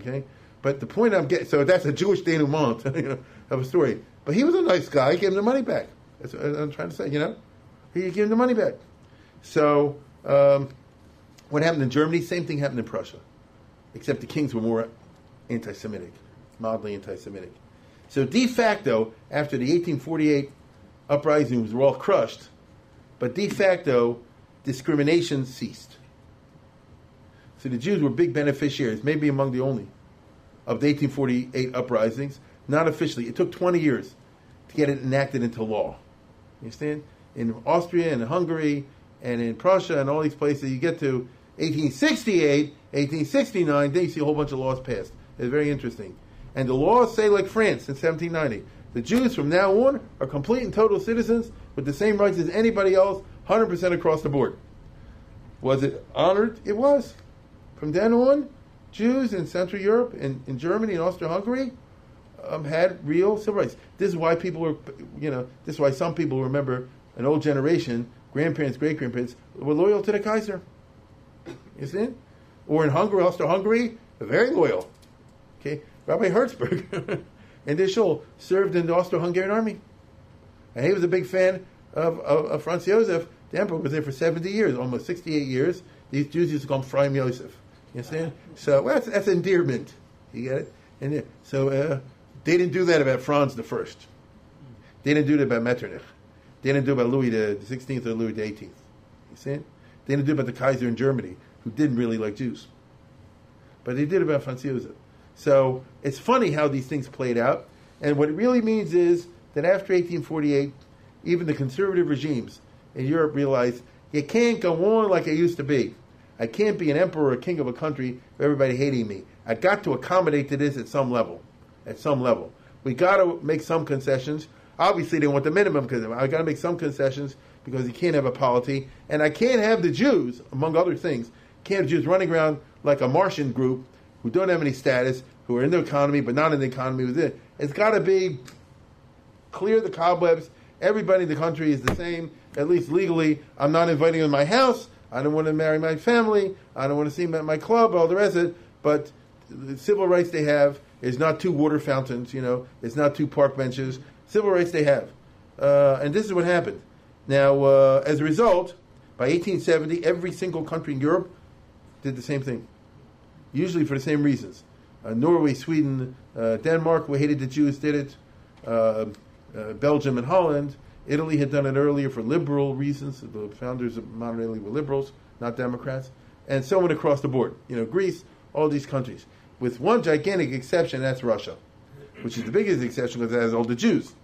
Okay, but the point I'm getting, so that's a Jewish denouement you know, of a story. But he was a nice guy. He gave him the money back. That's what I'm trying to say. You know, he gave him the money back. So um, what happened in Germany? Same thing happened in Prussia, except the kings were more anti-Semitic, mildly anti-Semitic. So de facto, after the 1848 uprisings were all crushed, but de facto, discrimination ceased. So the Jews were big beneficiaries, maybe among the only, of the 1848 uprisings. Not officially. It took 20 years to get it enacted into law. You understand? In Austria and Hungary and in Prussia and all these places, you get to 1868, 1869, then you see a whole bunch of laws passed. It's very interesting. And the laws say, like France in 1790, the Jews from now on are complete and total citizens with the same rights as anybody else, 100% across the board. Was it honored? It was. From then on, Jews in Central Europe, in, in Germany, and Austria-Hungary, um, had real civil rights. This is why people were, you know, this is why some people remember an old generation, grandparents, great grandparents, were loyal to the Kaiser. You see? Or in Hungary, Austria-Hungary, very loyal. Okay, Rabbi Herzberg and this shul served in the Austro-Hungarian army, and he was a big fan of, of, of Franz Josef. The emperor was there for seventy years, almost sixty-eight years. These Jews used to call him Freim Yosef. You understand? So well, that's, that's endearment. You get it? And so uh, they didn't do that about Franz the First. They didn't do that about Metternich. They didn't do it about Louis the Sixteenth or Louis the Eighteenth. You see? They didn't do it about the Kaiser in Germany, who didn't really like Jews. But they did about Franz Josef. So it's funny how these things played out. And what it really means is that after 1848, even the conservative regimes in Europe realized you can't go on like it used to be. I can't be an emperor or king of a country with everybody hating me. I got to accommodate to this at some level. At some level. We got to make some concessions. Obviously, they want the minimum because I got to make some concessions because you can't have a polity. And I can't have the Jews, among other things, can't have Jews running around like a Martian group who don't have any status, who are in the economy but not in the economy with it. It's got to be clear the cobwebs. Everybody in the country is the same, at least legally. I'm not inviting to my house. I don't want to marry my family. I don't want to see them at my club, all the rest of it. But the civil rights they have is not two water fountains, you know, it's not two park benches. Civil rights they have. Uh, and this is what happened. Now, uh, as a result, by 1870, every single country in Europe did the same thing usually for the same reasons. Uh, Norway, Sweden, uh, Denmark, who hated the Jews, did it. Uh, uh, Belgium and Holland. Italy had done it earlier for liberal reasons. The founders of modern Italy were liberals, not Democrats. And so on across the board. You know, Greece, all these countries. With one gigantic exception, that's Russia, which is the biggest exception because it has all the Jews.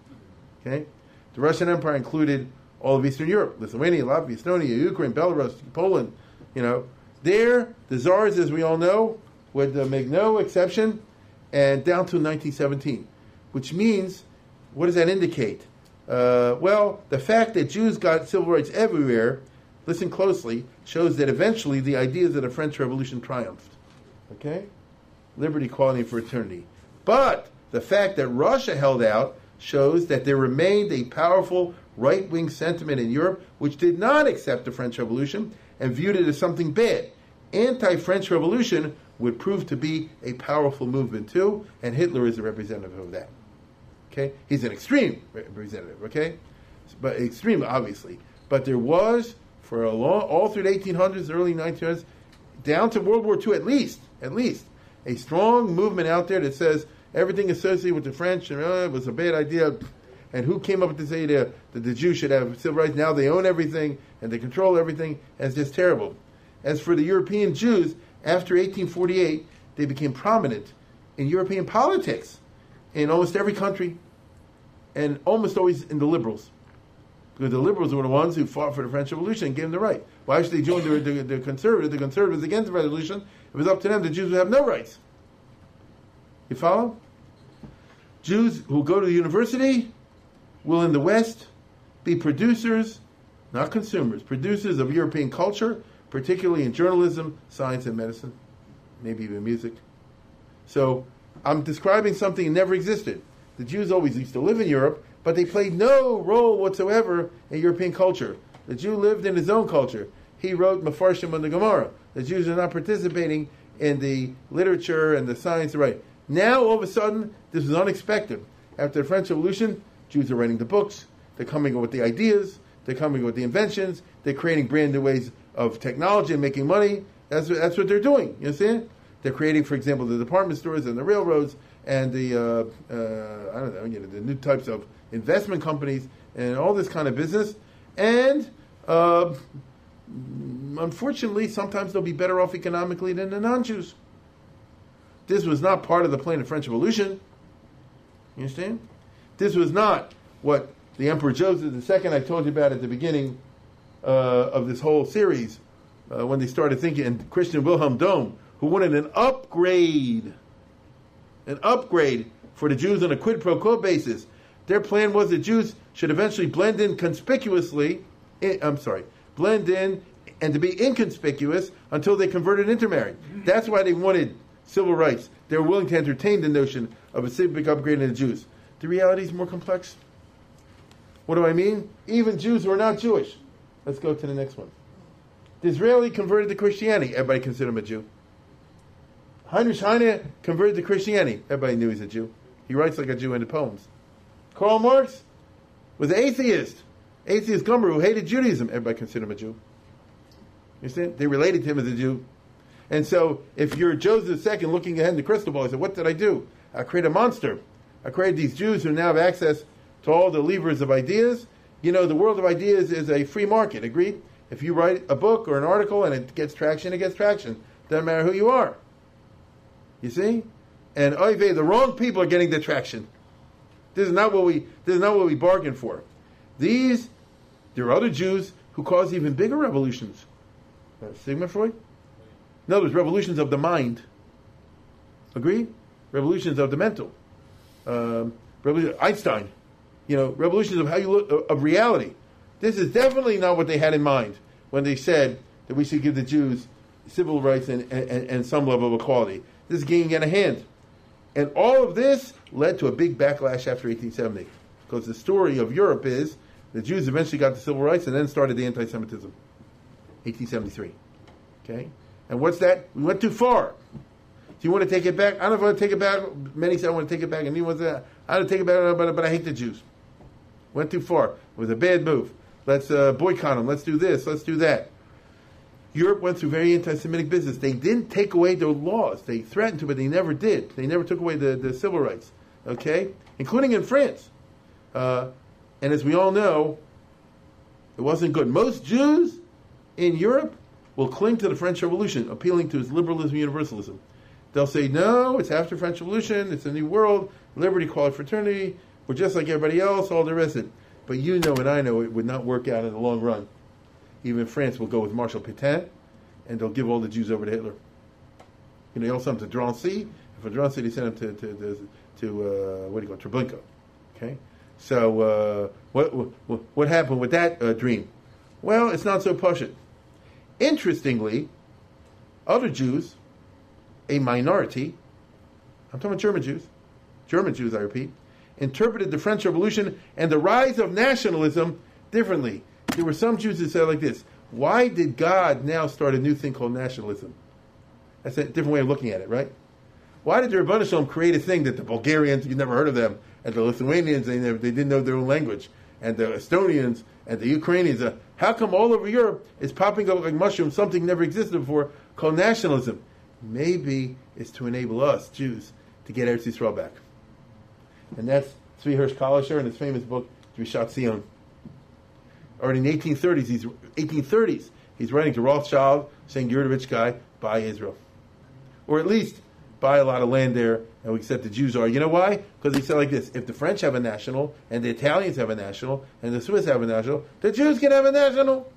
Okay? The Russian Empire included all of Eastern Europe, Lithuania, Latvia, Estonia, Ukraine, Belarus, Poland, you know, there, the czars, as we all know, would uh, make no exception, and down to 1917, which means, what does that indicate? Uh, well, the fact that Jews got civil rights everywhere, listen closely, shows that eventually the ideas of the French Revolution triumphed. Okay? Liberty, equality, and fraternity. But the fact that Russia held out shows that there remained a powerful right wing sentiment in Europe which did not accept the French Revolution and viewed it as something bad. Anti French Revolution would prove to be a powerful movement too, and Hitler is a representative of that. Okay? He's an extreme representative, okay? But extreme, obviously. But there was, for a long, all through the 1800s, early 1900s, down to World War II at least, at least, a strong movement out there that says everything associated with the French, and uh, was a bad idea. And who came up with this idea that the Jews should have civil rights? Now they own everything and they control everything, and it's just terrible. As for the European Jews, after 1848, they became prominent in European politics in almost every country, and almost always in the liberals. Because the liberals were the ones who fought for the French Revolution and gave them the right. Why should they join the, the, the conservatives? The conservatives against the revolution. It was up to them. The Jews would have no rights. You follow? Jews who go to the university will, in the West, be producers, not consumers, producers of European culture, particularly in journalism, science, and medicine, maybe even music. So I'm describing something that never existed. The Jews always used to live in Europe, but they played no role whatsoever in European culture. The Jew lived in his own culture. He wrote Mefarshim on the Gemara. The Jews are not participating in the literature and the science, right? Now, all of a sudden, this is unexpected. After the French Revolution, Jews are writing the books, they're coming up with the ideas, they're coming up with the inventions, they're creating brand new ways of technology and making money. That's that's what they're doing. You see? They're creating, for example, the department stores and the railroads and the uh, uh, I don't know, you know, the new types of investment companies and all this kind of business. And uh, unfortunately, sometimes they'll be better off economically than the non-Jews. This was not part of the plan of French Revolution. You understand? This was not what the Emperor Joseph II I told you about at the beginning uh, of this whole series uh, when they started thinking, and Christian Wilhelm Dohm, who wanted an upgrade, an upgrade for the Jews on a quid pro quo basis. Their plan was the Jews should eventually blend in conspicuously. In, I'm sorry, blend in and to be inconspicuous until they converted intermarried. That's why they wanted civil rights. They were willing to entertain the notion of a civic upgrade in the Jews. The reality is more complex. What do I mean? Even Jews who are not Jewish. Let's go to the next one. Disraeli converted to Christianity. Everybody considered him a Jew. Heinrich Heine converted to Christianity. Everybody knew he's a Jew. He writes like a Jew in the poems. Karl Marx was an atheist. Atheist Gummer who hated Judaism. Everybody considered him a Jew. You see? They related to him as a Jew. And so, if you're Joseph II looking ahead in the crystal ball, he said, What did I do? I created a monster. I created these Jews who now have access to all the levers of ideas. You know, the world of ideas is a free market, agreed? If you write a book or an article and it gets traction, it gets traction. Doesn't matter who you are. You see? And oive, the wrong people are getting the traction. This is not what we this is not what we bargained for. These there are other Jews who caused even bigger revolutions. Uh, Sigmund Freud? No, there's revolutions of the mind. Agree? Revolutions of the mental. Um, Einstein. You know, revolutions of how you look of reality. This is definitely not what they had in mind when they said that we should give the Jews civil rights and, and, and some level of equality. This is getting out of hand. And all of this led to a big backlash after 1870. Because the story of Europe is the Jews eventually got the civil rights and then started the anti Semitism. 1873. Okay? And what's that? We went too far. Do you want to take it back? I don't want to take it back. Many say I want to take it back, and he wants to. I don't take it back, but, but I hate the Jews. Went too far. It was a bad move. Let's uh, boycott them. Let's do this. Let's do that. Europe went through very anti-Semitic business. They didn't take away their laws. They threatened to, but they never did. They never took away the, the civil rights. Okay, including in France. Uh, and as we all know, it wasn't good. Most Jews in Europe will cling to the French Revolution, appealing to its liberalism, universalism. They'll say, no, it's after French Revolution, it's a new world, liberty, equality, fraternity, we're just like everybody else, all the rest it. But you know and I know it would not work out in the long run. Even France will go with Marshal Pétain, and they'll give all the Jews over to Hitler. You know, they also send them to Drancy, and from Drancy they send them to, to, to, to uh, what do you call it, Treblinka. Okay? So, uh, what, what, what happened with that uh, dream? Well, it's not so pushing. Interestingly, other Jews, a minority, I'm talking about German Jews, German Jews, I repeat, interpreted the French Revolution and the rise of nationalism differently. There were some Jews that said like this Why did God now start a new thing called nationalism? That's a different way of looking at it, right? Why did the Rebbeinu create a thing that the Bulgarians, you never heard of them, and the Lithuanians, they, never, they didn't know their own language, and the Estonians, and the Ukrainians, uh, how come all over Europe is popping up like mushrooms something never existed before called nationalism? Maybe it's to enable us, Jews, to get Eretz Yisrael back. And that's Tzvi Hirsch Kalischer in his famous book, Drishat Zion. Already in the 1830s, he's 1830s, he's writing to Rothschild saying, "You're the rich guy, buy Israel, or at least buy a lot of land there." And we said the Jews are. You know why? Because he said like this: If the French have a national, and the Italians have a national, and the Swiss have a national, the Jews can have a national,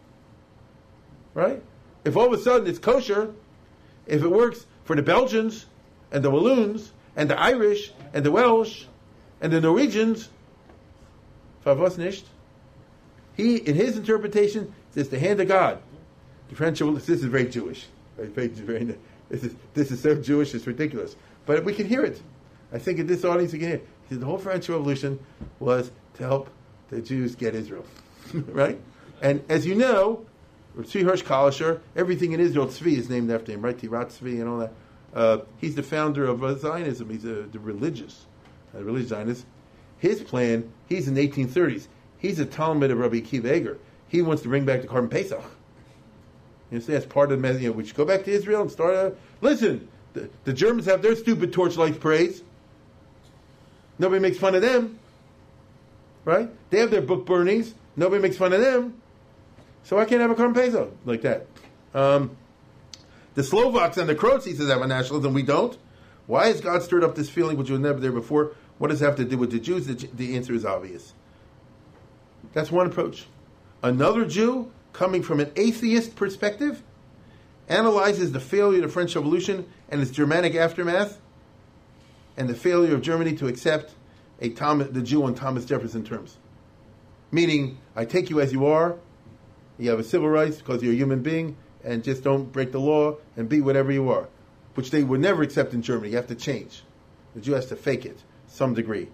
right? If all of a sudden it's kosher, if it works for the Belgians and the Walloons and the Irish and the Welsh and the Norwegians, favos nicht. He, in his interpretation, says the hand of God. The French, this is very Jewish. Very, this, is, this is so Jewish, it's ridiculous. But we can hear it. I think in this audience, you can hear it. The whole French Revolution was to help the Jews get Israel. right? And as you know, Tzvi Hirsch Kalischer, everything in Israel, Tzvi is named after him, right? Tirat Tzvi and all that. Uh, he's the founder of uh, Zionism. He's a, the religious, a religious Zionist. His plan, he's in the 1830s. He's a Talmud of Rabbi Akiva Eger. He wants to bring back the Korban Pesach. You see, that's part of the message. You know, we should go back to Israel and start a. Listen, the, the Germans have their stupid torchlight parades. Nobody makes fun of them. Right? They have their book burnings. Nobody makes fun of them. So I can't have a Korban like that. Um, the Slovaks and the Croats, he says, have a nationalism. We don't. Why has God stirred up this feeling which was never there before? What does it have to do with the Jews? The, the answer is obvious. That's one approach. Another Jew, coming from an atheist perspective, analyzes the failure of the French Revolution and its Germanic aftermath, and the failure of Germany to accept a Thomas, the Jew on Thomas Jefferson terms. Meaning, I take you as you are, you have a civil rights because you're a human being, and just don't break the law and be whatever you are, which they would never accept in Germany. You have to change. The Jew has to fake it, some degree.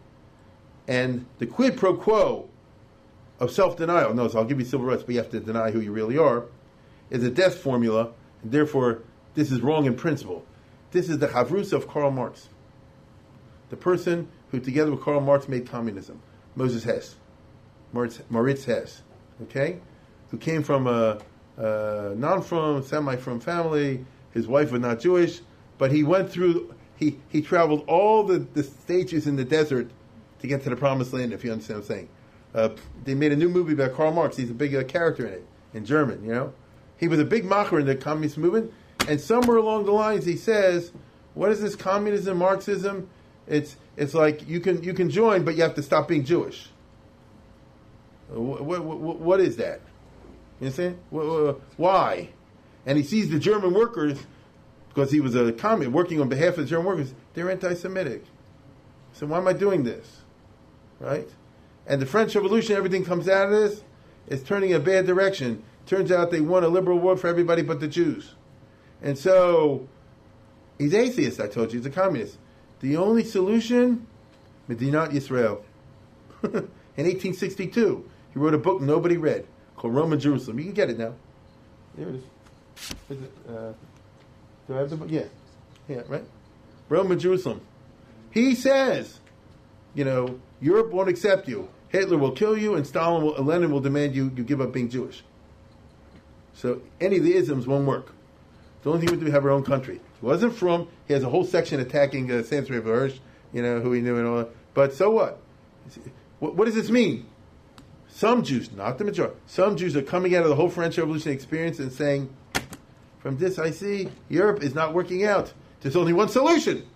And the quid pro quo of self denial, no, so I'll give you civil rights, but you have to deny who you really are, is a death formula, and therefore this is wrong in principle. This is the Havrus of Karl Marx, the person who, together with Karl Marx, made communism. Moses Hess, Moritz, Moritz Hess, okay, who came from a, a non-from, semi-from family. His wife was not Jewish, but he went through. He he traveled all the, the stages in the desert to get to the promised land. If you understand what I'm saying. Uh, they made a new movie about Karl Marx. He's a big uh, character in it, in German, you know. He was a big macher in the communist movement, and somewhere along the lines he says, what is this communism, Marxism? It's, it's like you can, you can join, but you have to stop being Jewish. What, what, what is that? You understand? Why? And he sees the German workers, because he was a communist working on behalf of the German workers, they're anti Semitic. So why am I doing this? Right? And the French Revolution, everything comes out of this, is turning a bad direction. Turns out they want a liberal world for everybody but the Jews. And so, he's atheist, I told you, he's a communist. The only solution, Medinat Yisrael. In 1862, he wrote a book nobody read called Rome and Jerusalem. You can get it now. There it is. is it, uh, do I have the book? Yeah. Yeah, right? Rome and Jerusalem. He says, you know, Europe won't accept you. Hitler will kill you, and Stalin will, Lenin will demand you, you give up being Jewish. So any of the isms won't work. The only thing we do is have our own country. He wasn't from. He has a whole section attacking uh, Samson Hirsch, you know, who he knew and all that. But so what? what? What does this mean? Some Jews, not the majority, some Jews are coming out of the whole French Revolution experience and saying, from this I see Europe is not working out. There's only one solution.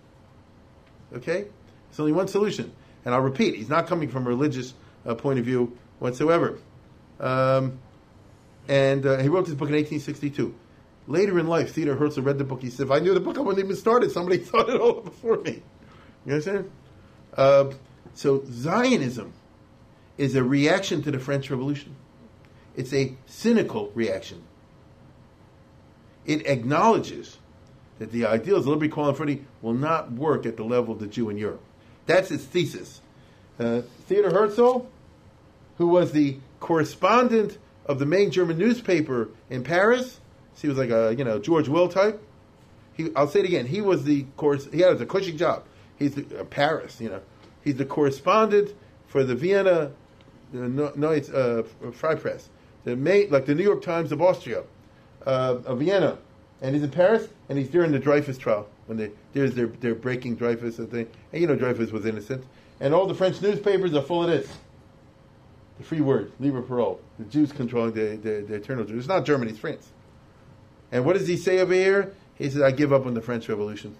Okay? There's only one solution. And I'll repeat, he's not coming from a religious uh, point of view whatsoever. Um, and uh, he wrote this book in 1862. Later in life, Theodore Herzl read the book. He said, if I knew the book, I wouldn't even start it. Somebody thought it all before me. You understand? Uh, so Zionism is a reaction to the French Revolution. It's a cynical reaction. It acknowledges that the ideals of liberty, equality, and will not work at the level of the Jew in Europe. That's his thesis. Uh, Theodor Herzl, who was the correspondent of the main German newspaper in Paris, so he was like a you know George Will type. He, I'll say it again. He was the course. He had a cushy job. He's the, uh, Paris, you know. He's the correspondent for the Vienna the Neue uh, Press, the like the New York Times of Austria, uh, of Vienna, and he's in Paris, and he's during the Dreyfus trial. when they there's they're they're breaking Dreyfus and thing, and you know Dreyfus was innocent, and all the French newspapers are full of this. The free word, libre parole. The Jews controlling the, the, the eternal Jews. It's not Germany, it's France. And what does he say over here? He says, I give up on the French Revolution.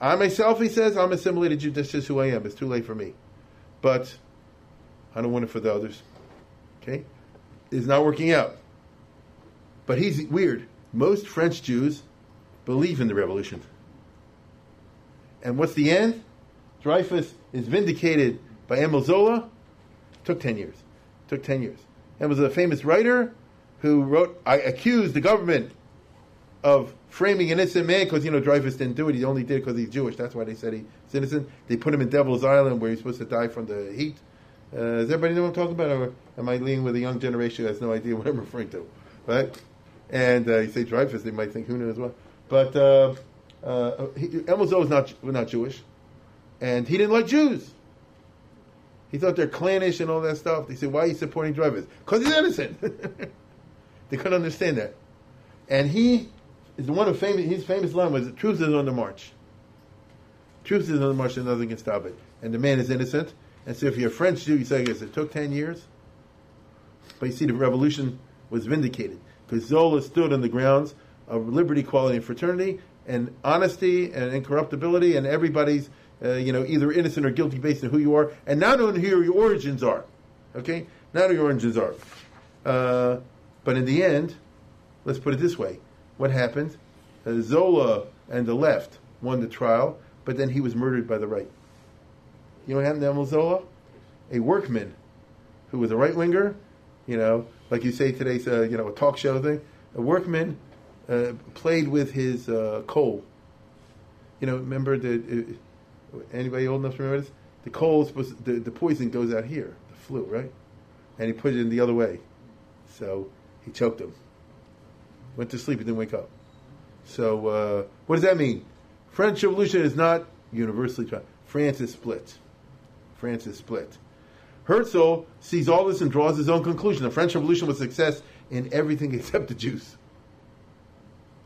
I myself, he says, I'm assimilated Jew. That's just who I am. It's too late for me. But I don't want it for the others. Okay? It's not working out. But he's weird. Most French Jews believe in the revolution. And what's the end? Dreyfus is vindicated by Emile Zola. Took 10 years. Took 10 years. And was a famous writer who wrote, I accused the government of framing an innocent man because, you know, Dreyfus didn't do it. He only did it because he's Jewish. That's why they said he's innocent. They put him in Devil's Island where he's supposed to die from the heat. Uh, does everybody know what I'm talking about? Or am I leaning with a young generation who has no idea what I'm referring to? Right? And uh, you say Dreyfus, they might think who knows what. But uh, uh, Zola was not, not Jewish. And he didn't like Jews. He thought they're clannish and all that stuff. They said, why are you supporting Dreyfus? Because he's innocent. they couldn't understand that. And he is the one who famous, his famous line was, truth is on the march. Truth is on the march and nothing can stop it. And the man is innocent. And so if you're a French Jew, you say, I guess it took 10 years. But you see, the revolution was vindicated because Zola stood on the grounds of liberty, equality, and fraternity, and honesty and incorruptibility, and everybody's, uh, you know, either innocent or guilty based on who you are, and not on who your origins are. Okay? Not who your origins are. Uh, but in the end, let's put it this way what happened? Uh, Zola and the left won the trial, but then he was murdered by the right. You know Emile Zola? A workman who was a right winger, you know, like you say today's, uh, you know, a talk show thing. A workman uh, played with his uh, coal. You know, remember the uh, anybody old enough to remember this? The coal supposed the, the poison goes out here, the flu, right? And he put it in the other way, so he choked him. Went to sleep, he didn't wake up. So uh, what does that mean? French Revolution is not universally tried. France is split. France is split. Herzl sees all this and draws his own conclusion. The French Revolution was success in everything except the Jews.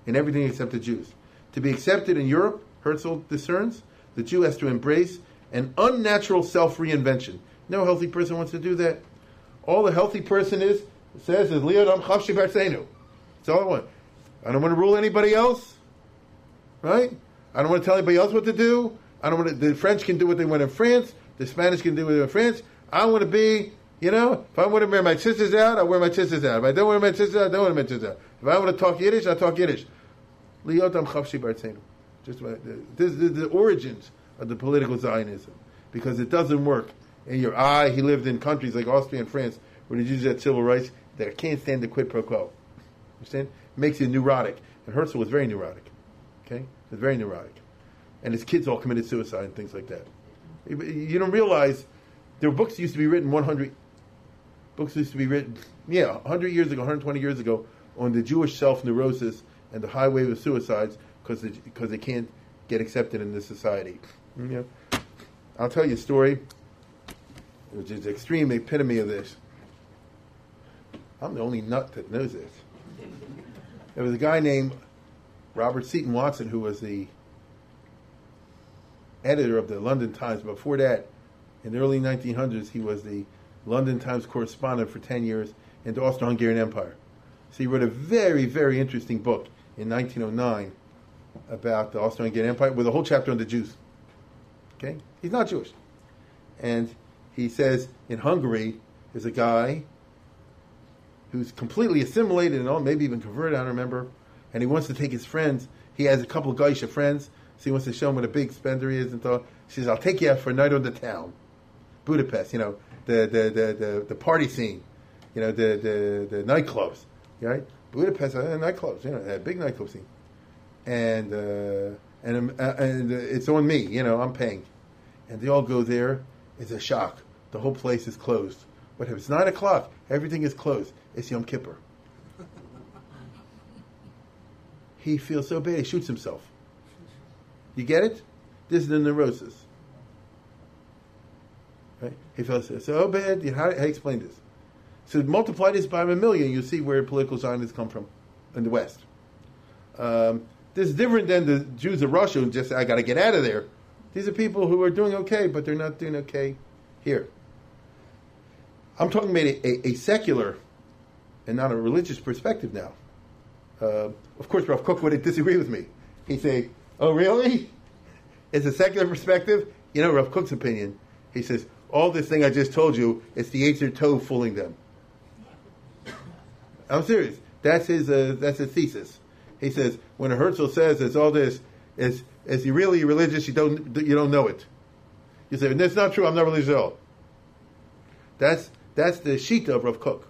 In everything except the Jews. To be accepted in Europe, Herzl discerns, the Jew has to embrace an unnatural self reinvention. No healthy person wants to do that. All the healthy person is says is Leodam Chavshi Barsenu. That's all I want. I don't want to rule anybody else. Right? I don't want to tell anybody else what to do. I don't want to, the French can do what they want in France. The Spanish can do want in France. I want to be, you know, if I want to wear my tzitzis out, I wear my tzitzis out. If I don't wear my tzitzis out, I don't wear my tzitzis out. If I want to talk Yiddish, I talk Yiddish. Liotam Chavshi Bartzenu. Just this is the origins of the political Zionism. Because it doesn't work in your eye. He lived in countries like Austria and France where the Jews had civil rights that can't stand the quid pro quo. You understand? It makes you neurotic. And Herzl was very neurotic. Okay? He was very neurotic. And his kids all committed suicide and things like that. You don't realize there were books used to be written 100 books used to be written, yeah, 100 years ago, 120 years ago, on the Jewish self neurosis and the high wave of suicides because they, because they can't get accepted in this society. Mm, you know? I'll tell you a story, which is extreme epitome of this. I'm the only nut that knows this. There was a guy named Robert Seton-Watson who was the editor of the London Times. Before that, in the early 1900s, he was the London Times correspondent for 10 years in the Austro-Hungarian Empire. So he wrote a very, very interesting book in 1909 about the Austro-Hungarian Empire with a whole chapter on the Jews. Okay? He's not Jewish. And he says in Hungary there's a guy who's completely assimilated and all, maybe even converted, I don't remember, and he wants to take his friends. He has a couple of goyishe friends, so he wants to show him what a big spender he is and so she says, I'll take you out for a night on the town. Budapest, you know, the, the, the, the, the party scene, you know, the, the, the nightclubs, right? Budapest, uh, nightclubs, you know, a big nightclub scene. And, uh, and, uh, and it's on me, you know, I'm paying. And they all go there. It's a shock. The whole place is closed. What happens? It's 9 o'clock. Everything is closed. It's Yom Kippur. he feels so bad, he shoots himself. You get it? This is the neurosis. Right? He feels so bad. How, how explain this? So multiply this by a million, you see where political Zionists come from in the West. Um, This is different than the Jews of Russia who just I got to get out of there. These are people who are doing okay, but they're not doing okay here. I'm talking about a, a, a secular and not a religious perspective now. Uh, of course, Rav Kook would disagree with me. He'd say, "Oh, really? It's a secular perspective." You know, Rav Kook's opinion. He says, "All this thing I just told you, it's the Yetzer Tov fooling them." I'm serious. That's his. Uh, that's his thesis. He says when a Herzl says it's all this, is is he really religious? You don't you don't know it. You say that's not true. I'm not religious at all. That's that's the shita of Rav Kook.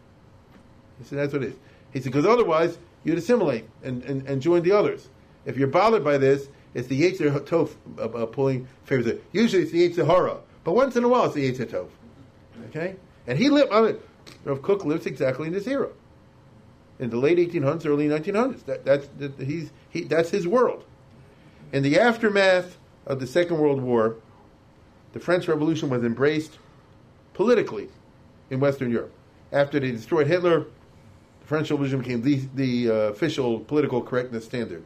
He said that's what it is. He said because otherwise you'd assimilate and, and, and join the others. If you're bothered by this, it's the Yetzer Tov uh, uh, pulling favors. Usually it's the Yetzer Hara, but once in a while it's the Yetzer Tov. Okay, and he lived on it. Rav Kook lives exactly in this era, in the late 1800s, early 1900s. That, that's that, he's he, that's his world. In the aftermath of the Second World War, the French Revolution was embraced politically in Western Europe. After they destroyed Hitler, the French Revolution became the, the uh, official political correctness standard.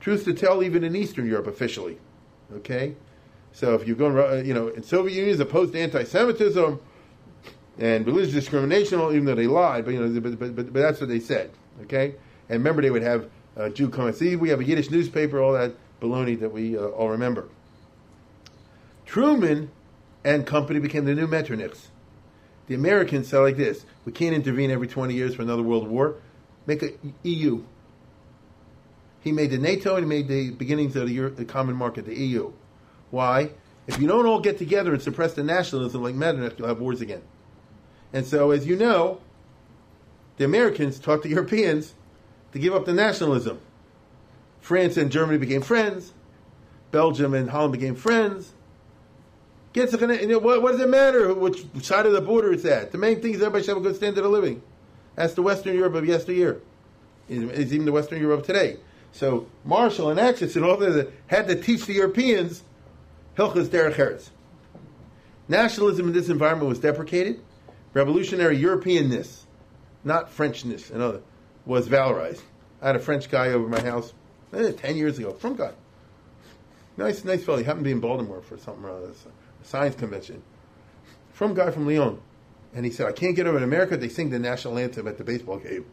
Truth to tell, even in Eastern Europe, officially. Okay? So if you're going, uh, you know, in Soviet Union is opposed to anti-Semitism and religious discrimination, even though they lied, but you know, but, but, but, but that's what they said. Okay? And remember, they would have a Jew come and see, we have a Yiddish newspaper, all that baloney that we uh, all remember. Truman and company became the new Metternichs. The Americans said like this: We can't intervene every 20 years for another world war. Make a EU. He made the NATO and he made the beginnings of the, Euro- the common market, the EU. Why? If you don't all get together and suppress the nationalism like Metternich, you'll have wars again. And so, as you know, the Americans taught the Europeans to give up the nationalism. France and Germany became friends. Belgium and Holland became friends. Gets what, what does it matter which side of the border it's at? The main thing is everybody should have a good standard of living. That's the Western Europe of yesteryear. It's even the Western Europe of today. So Marshall and Acheson and all that had to teach the Europeans Hilchas Derech Eretz. Nationalism in this environment was deprecated. Revolutionary Europeanness, not Frenchness, and other, was valorized. I had a French guy over my house eh, ten years ago. From guy, nice, nice fellow. He happened to be in Baltimore for something or other, a science convention. From guy from Lyon, and he said, "I can't get over in America. They sing the national anthem at the baseball game."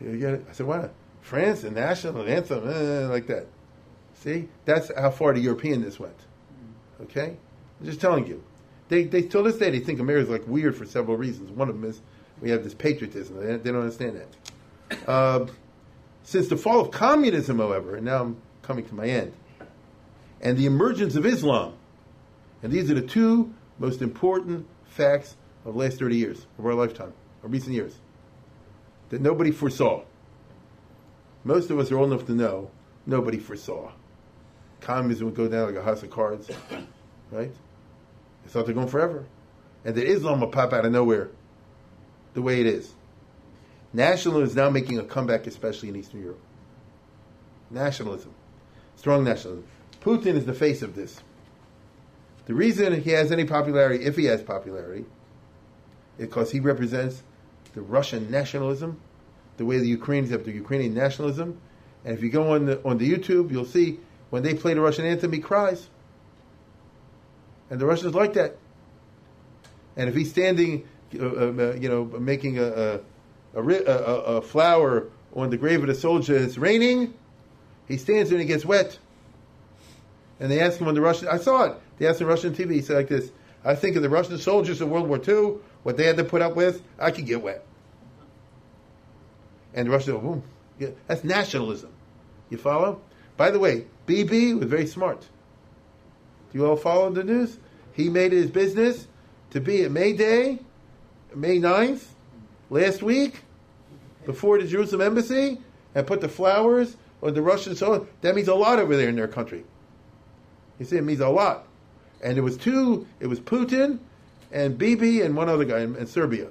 I said, "Why not?" France, the national anthem, eh, like that. See, that's how far the Europeanness went. Okay, I'm just telling you. They, they till this day they think America's like weird for several reasons. One of them is we have this patriotism. They, they don't understand that. Uh, since the fall of communism, however, and now I'm coming to my end, and the emergence of Islam, and these are the two most important facts of the last 30 years, of our lifetime, of recent years, that nobody foresaw. Most of us are old enough to know nobody foresaw. Communism would go down like a house of cards, right? They thought they're going forever. And that Islam will pop out of nowhere the way it is. Nationalism is now making a comeback, especially in Eastern Europe. Nationalism. Strong nationalism. Putin is the face of this. The reason he has any popularity, if he has popularity, is because he represents the Russian nationalism, the way the Ukrainians have the Ukrainian nationalism. And if you go on the, on the YouTube, you'll see when they play the Russian anthem, he cries. And the Russians like that. And if he's standing, uh, uh, you know, making a, a, a, a, a flower on the grave of the soldier, it's raining, he stands there and he gets wet. And they ask him on the Russian, I saw it. They asked him on Russian TV, he said like this, I think of the Russian soldiers of World War II, what they had to put up with, I could get wet. And the Russians go, boom. Yeah, that's nationalism. You follow? By the way, Bibi was very smart. Do you all follow the news? He made it his business to be at May Day, May 9th, last week, before the Jerusalem embassy, and put the flowers on the Russian soil. That means a lot over there in their country. You see, it means a lot. And it was two, it was Putin and Bibi and one other guy in, in Serbia.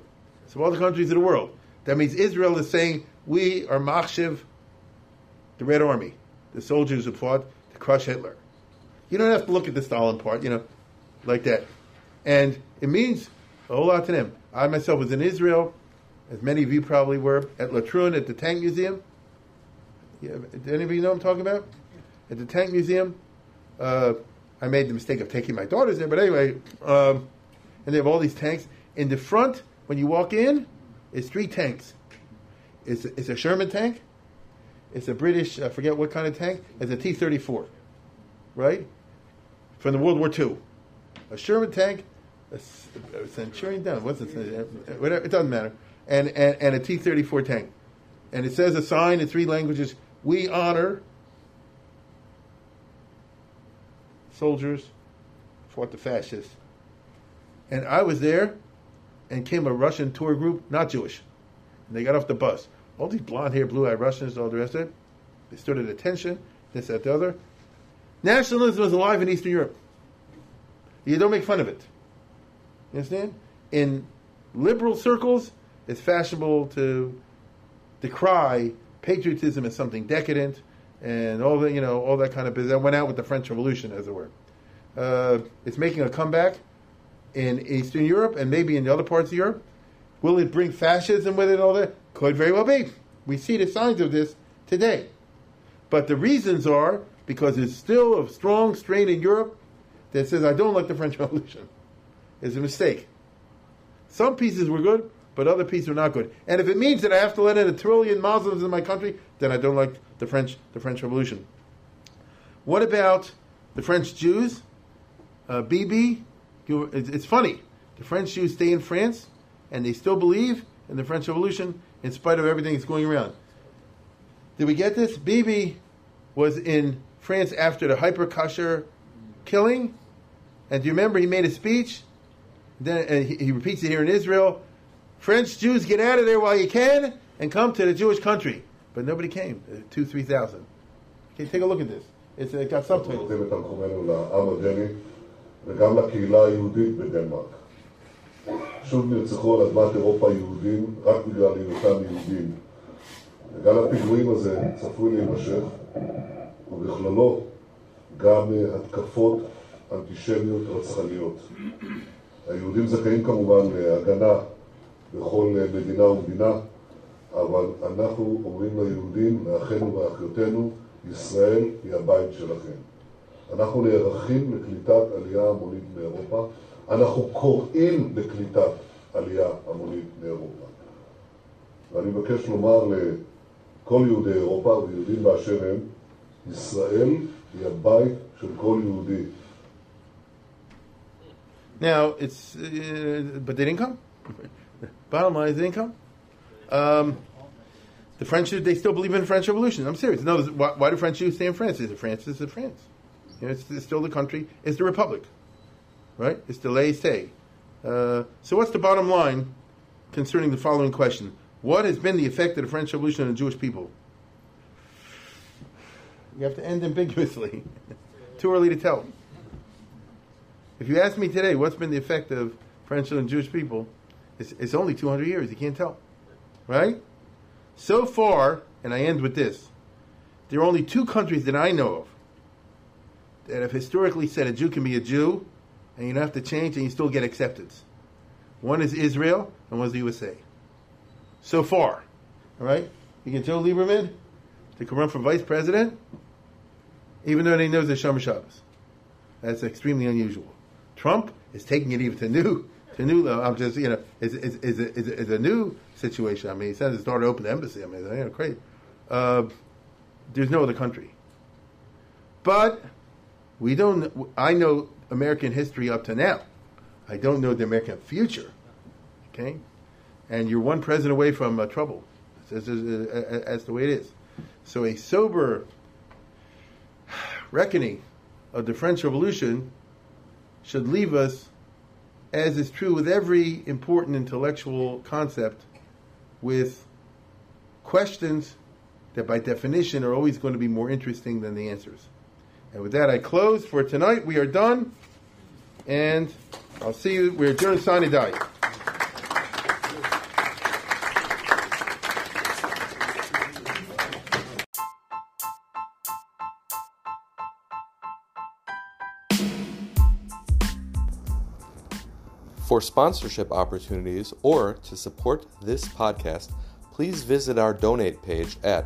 So all the countries of the world. That means Israel is saying, we are Machshiv, the Red Army, the soldiers who fought to crush Hitler. You don't have to look at the Stalin part, you know, like that. And it means a whole lot to them. I myself was in Israel, as many of you probably were, at Latrun at the Tank Museum. Yeah, do anybody know I'm talking about? At the Tank Museum. Uh, I made the mistake of taking my daughters there, but anyway, um, and they have all these tanks. In the front, when you walk in, is three tanks. It's, it's a Sherman tank. It's a British, I forget what kind of tank. It's a T 34, right? From the World War II. A Sherman tank, a, a Centurion, down, what's it? Whatever, it doesn't matter. And, and, and a T 34 tank. And it says a sign in three languages We honor soldiers fought the fascists. And I was there, and came a Russian tour group, not Jewish. And they got off the bus. All these blonde haired, blue eyed Russians, all the rest of it. They stood at attention, this, that, the other. Nationalism was alive in Eastern Europe. You don't make fun of it. You understand? In liberal circles, it's fashionable to decry patriotism as something decadent and all the you know all that kind of business. That went out with the French Revolution, as it were. Uh, it's making a comeback in Eastern Europe and maybe in the other parts of Europe. Will it bring fascism with it all that? Could very well be. We see the signs of this today. But the reasons are because there's still a strong strain in Europe that says, I don't like the French Revolution. It's a mistake. Some pieces were good, but other pieces were not good. And if it means that I have to let in a trillion Muslims in my country, then I don't like the French, the French Revolution. What about the French Jews? Uh, Bibi, it's funny. The French Jews stay in France, and they still believe in the French Revolution in spite of everything that's going around. Did we get this? Bibi was in France after the Hyper Cacher killing, and do you remember he made a speech? Then and he, he repeats it here in Israel. French Jews, get out of there while you can, and come to the Jewish country. But nobody came. Uh, two, three thousand. Okay, take a look at this. It's it got subtitles. וגם לקהילה היהודית בדנמרק. שוב נרצחו על אדמת אירופה יהודים רק בגלל היותם יהודים. וגל הפיגועים הזה צפוי להימשך, ובכללו גם התקפות אנטישמיות רצחניות. היהודים זכאים כמובן להגנה בכל מדינה ומדינה, אבל אנחנו אומרים ליהודים, לאחינו ואחיותינו, ישראל היא הבית שלכם. אנחנו נערכים לקליטת עלייה המונית מאירופה. אנחנו קוראים לקליטת עלייה המונית מאירופה. ואני מבקש לומר לכל יהודי אירופה ויהודים באשר הם, ישראל היא הבית של כל יהודי. Now, it's, uh, but they didn't come. Bottom line they didn't come. Um, the French, they still believe in the French Revolution. I'm serious. No, why, why do French Jews stay in France? Is it France? Is it France? You know, it's, it's, still the country. It's the republic, right? It's the laissez. Uh, so, what's the bottom line concerning the following question? What has been the effect of the French Revolution on the Jewish people? You have to end ambiguously. Too early to tell. If you ask me today, what's been the effect of French and Jewish people? It's, it's only 200 years. You can't tell. Right? So far, and I end with this there are only two countries that I know of that have historically said a Jew can be a Jew and you don't have to change and you still get acceptance. One is Israel and one is the USA. So far. All right? You can tell Lieberman to come run for vice president even though he knows the Shomer Shabbos. That's extremely unusual. Trump is taking it even to new to new level. I'm just, you know, it's, it's, it's, a, it's, a, new situation. I mean, he says it's started to open the embassy. I mean, you know, crazy. Uh, there's no other country. But we don't. I know American history up to now. I don't know the American future. Okay, and you're one president away from uh, trouble. That's, the way it is. So a sober reckoning of the French Revolution should leave us, as is true with every important intellectual concept, with questions that by definition are always going to be more interesting than the answers. And with that, I close for tonight. We are done. And I'll see you. We're adjourned sine die. For sponsorship opportunities or to support this podcast, please visit our donate page at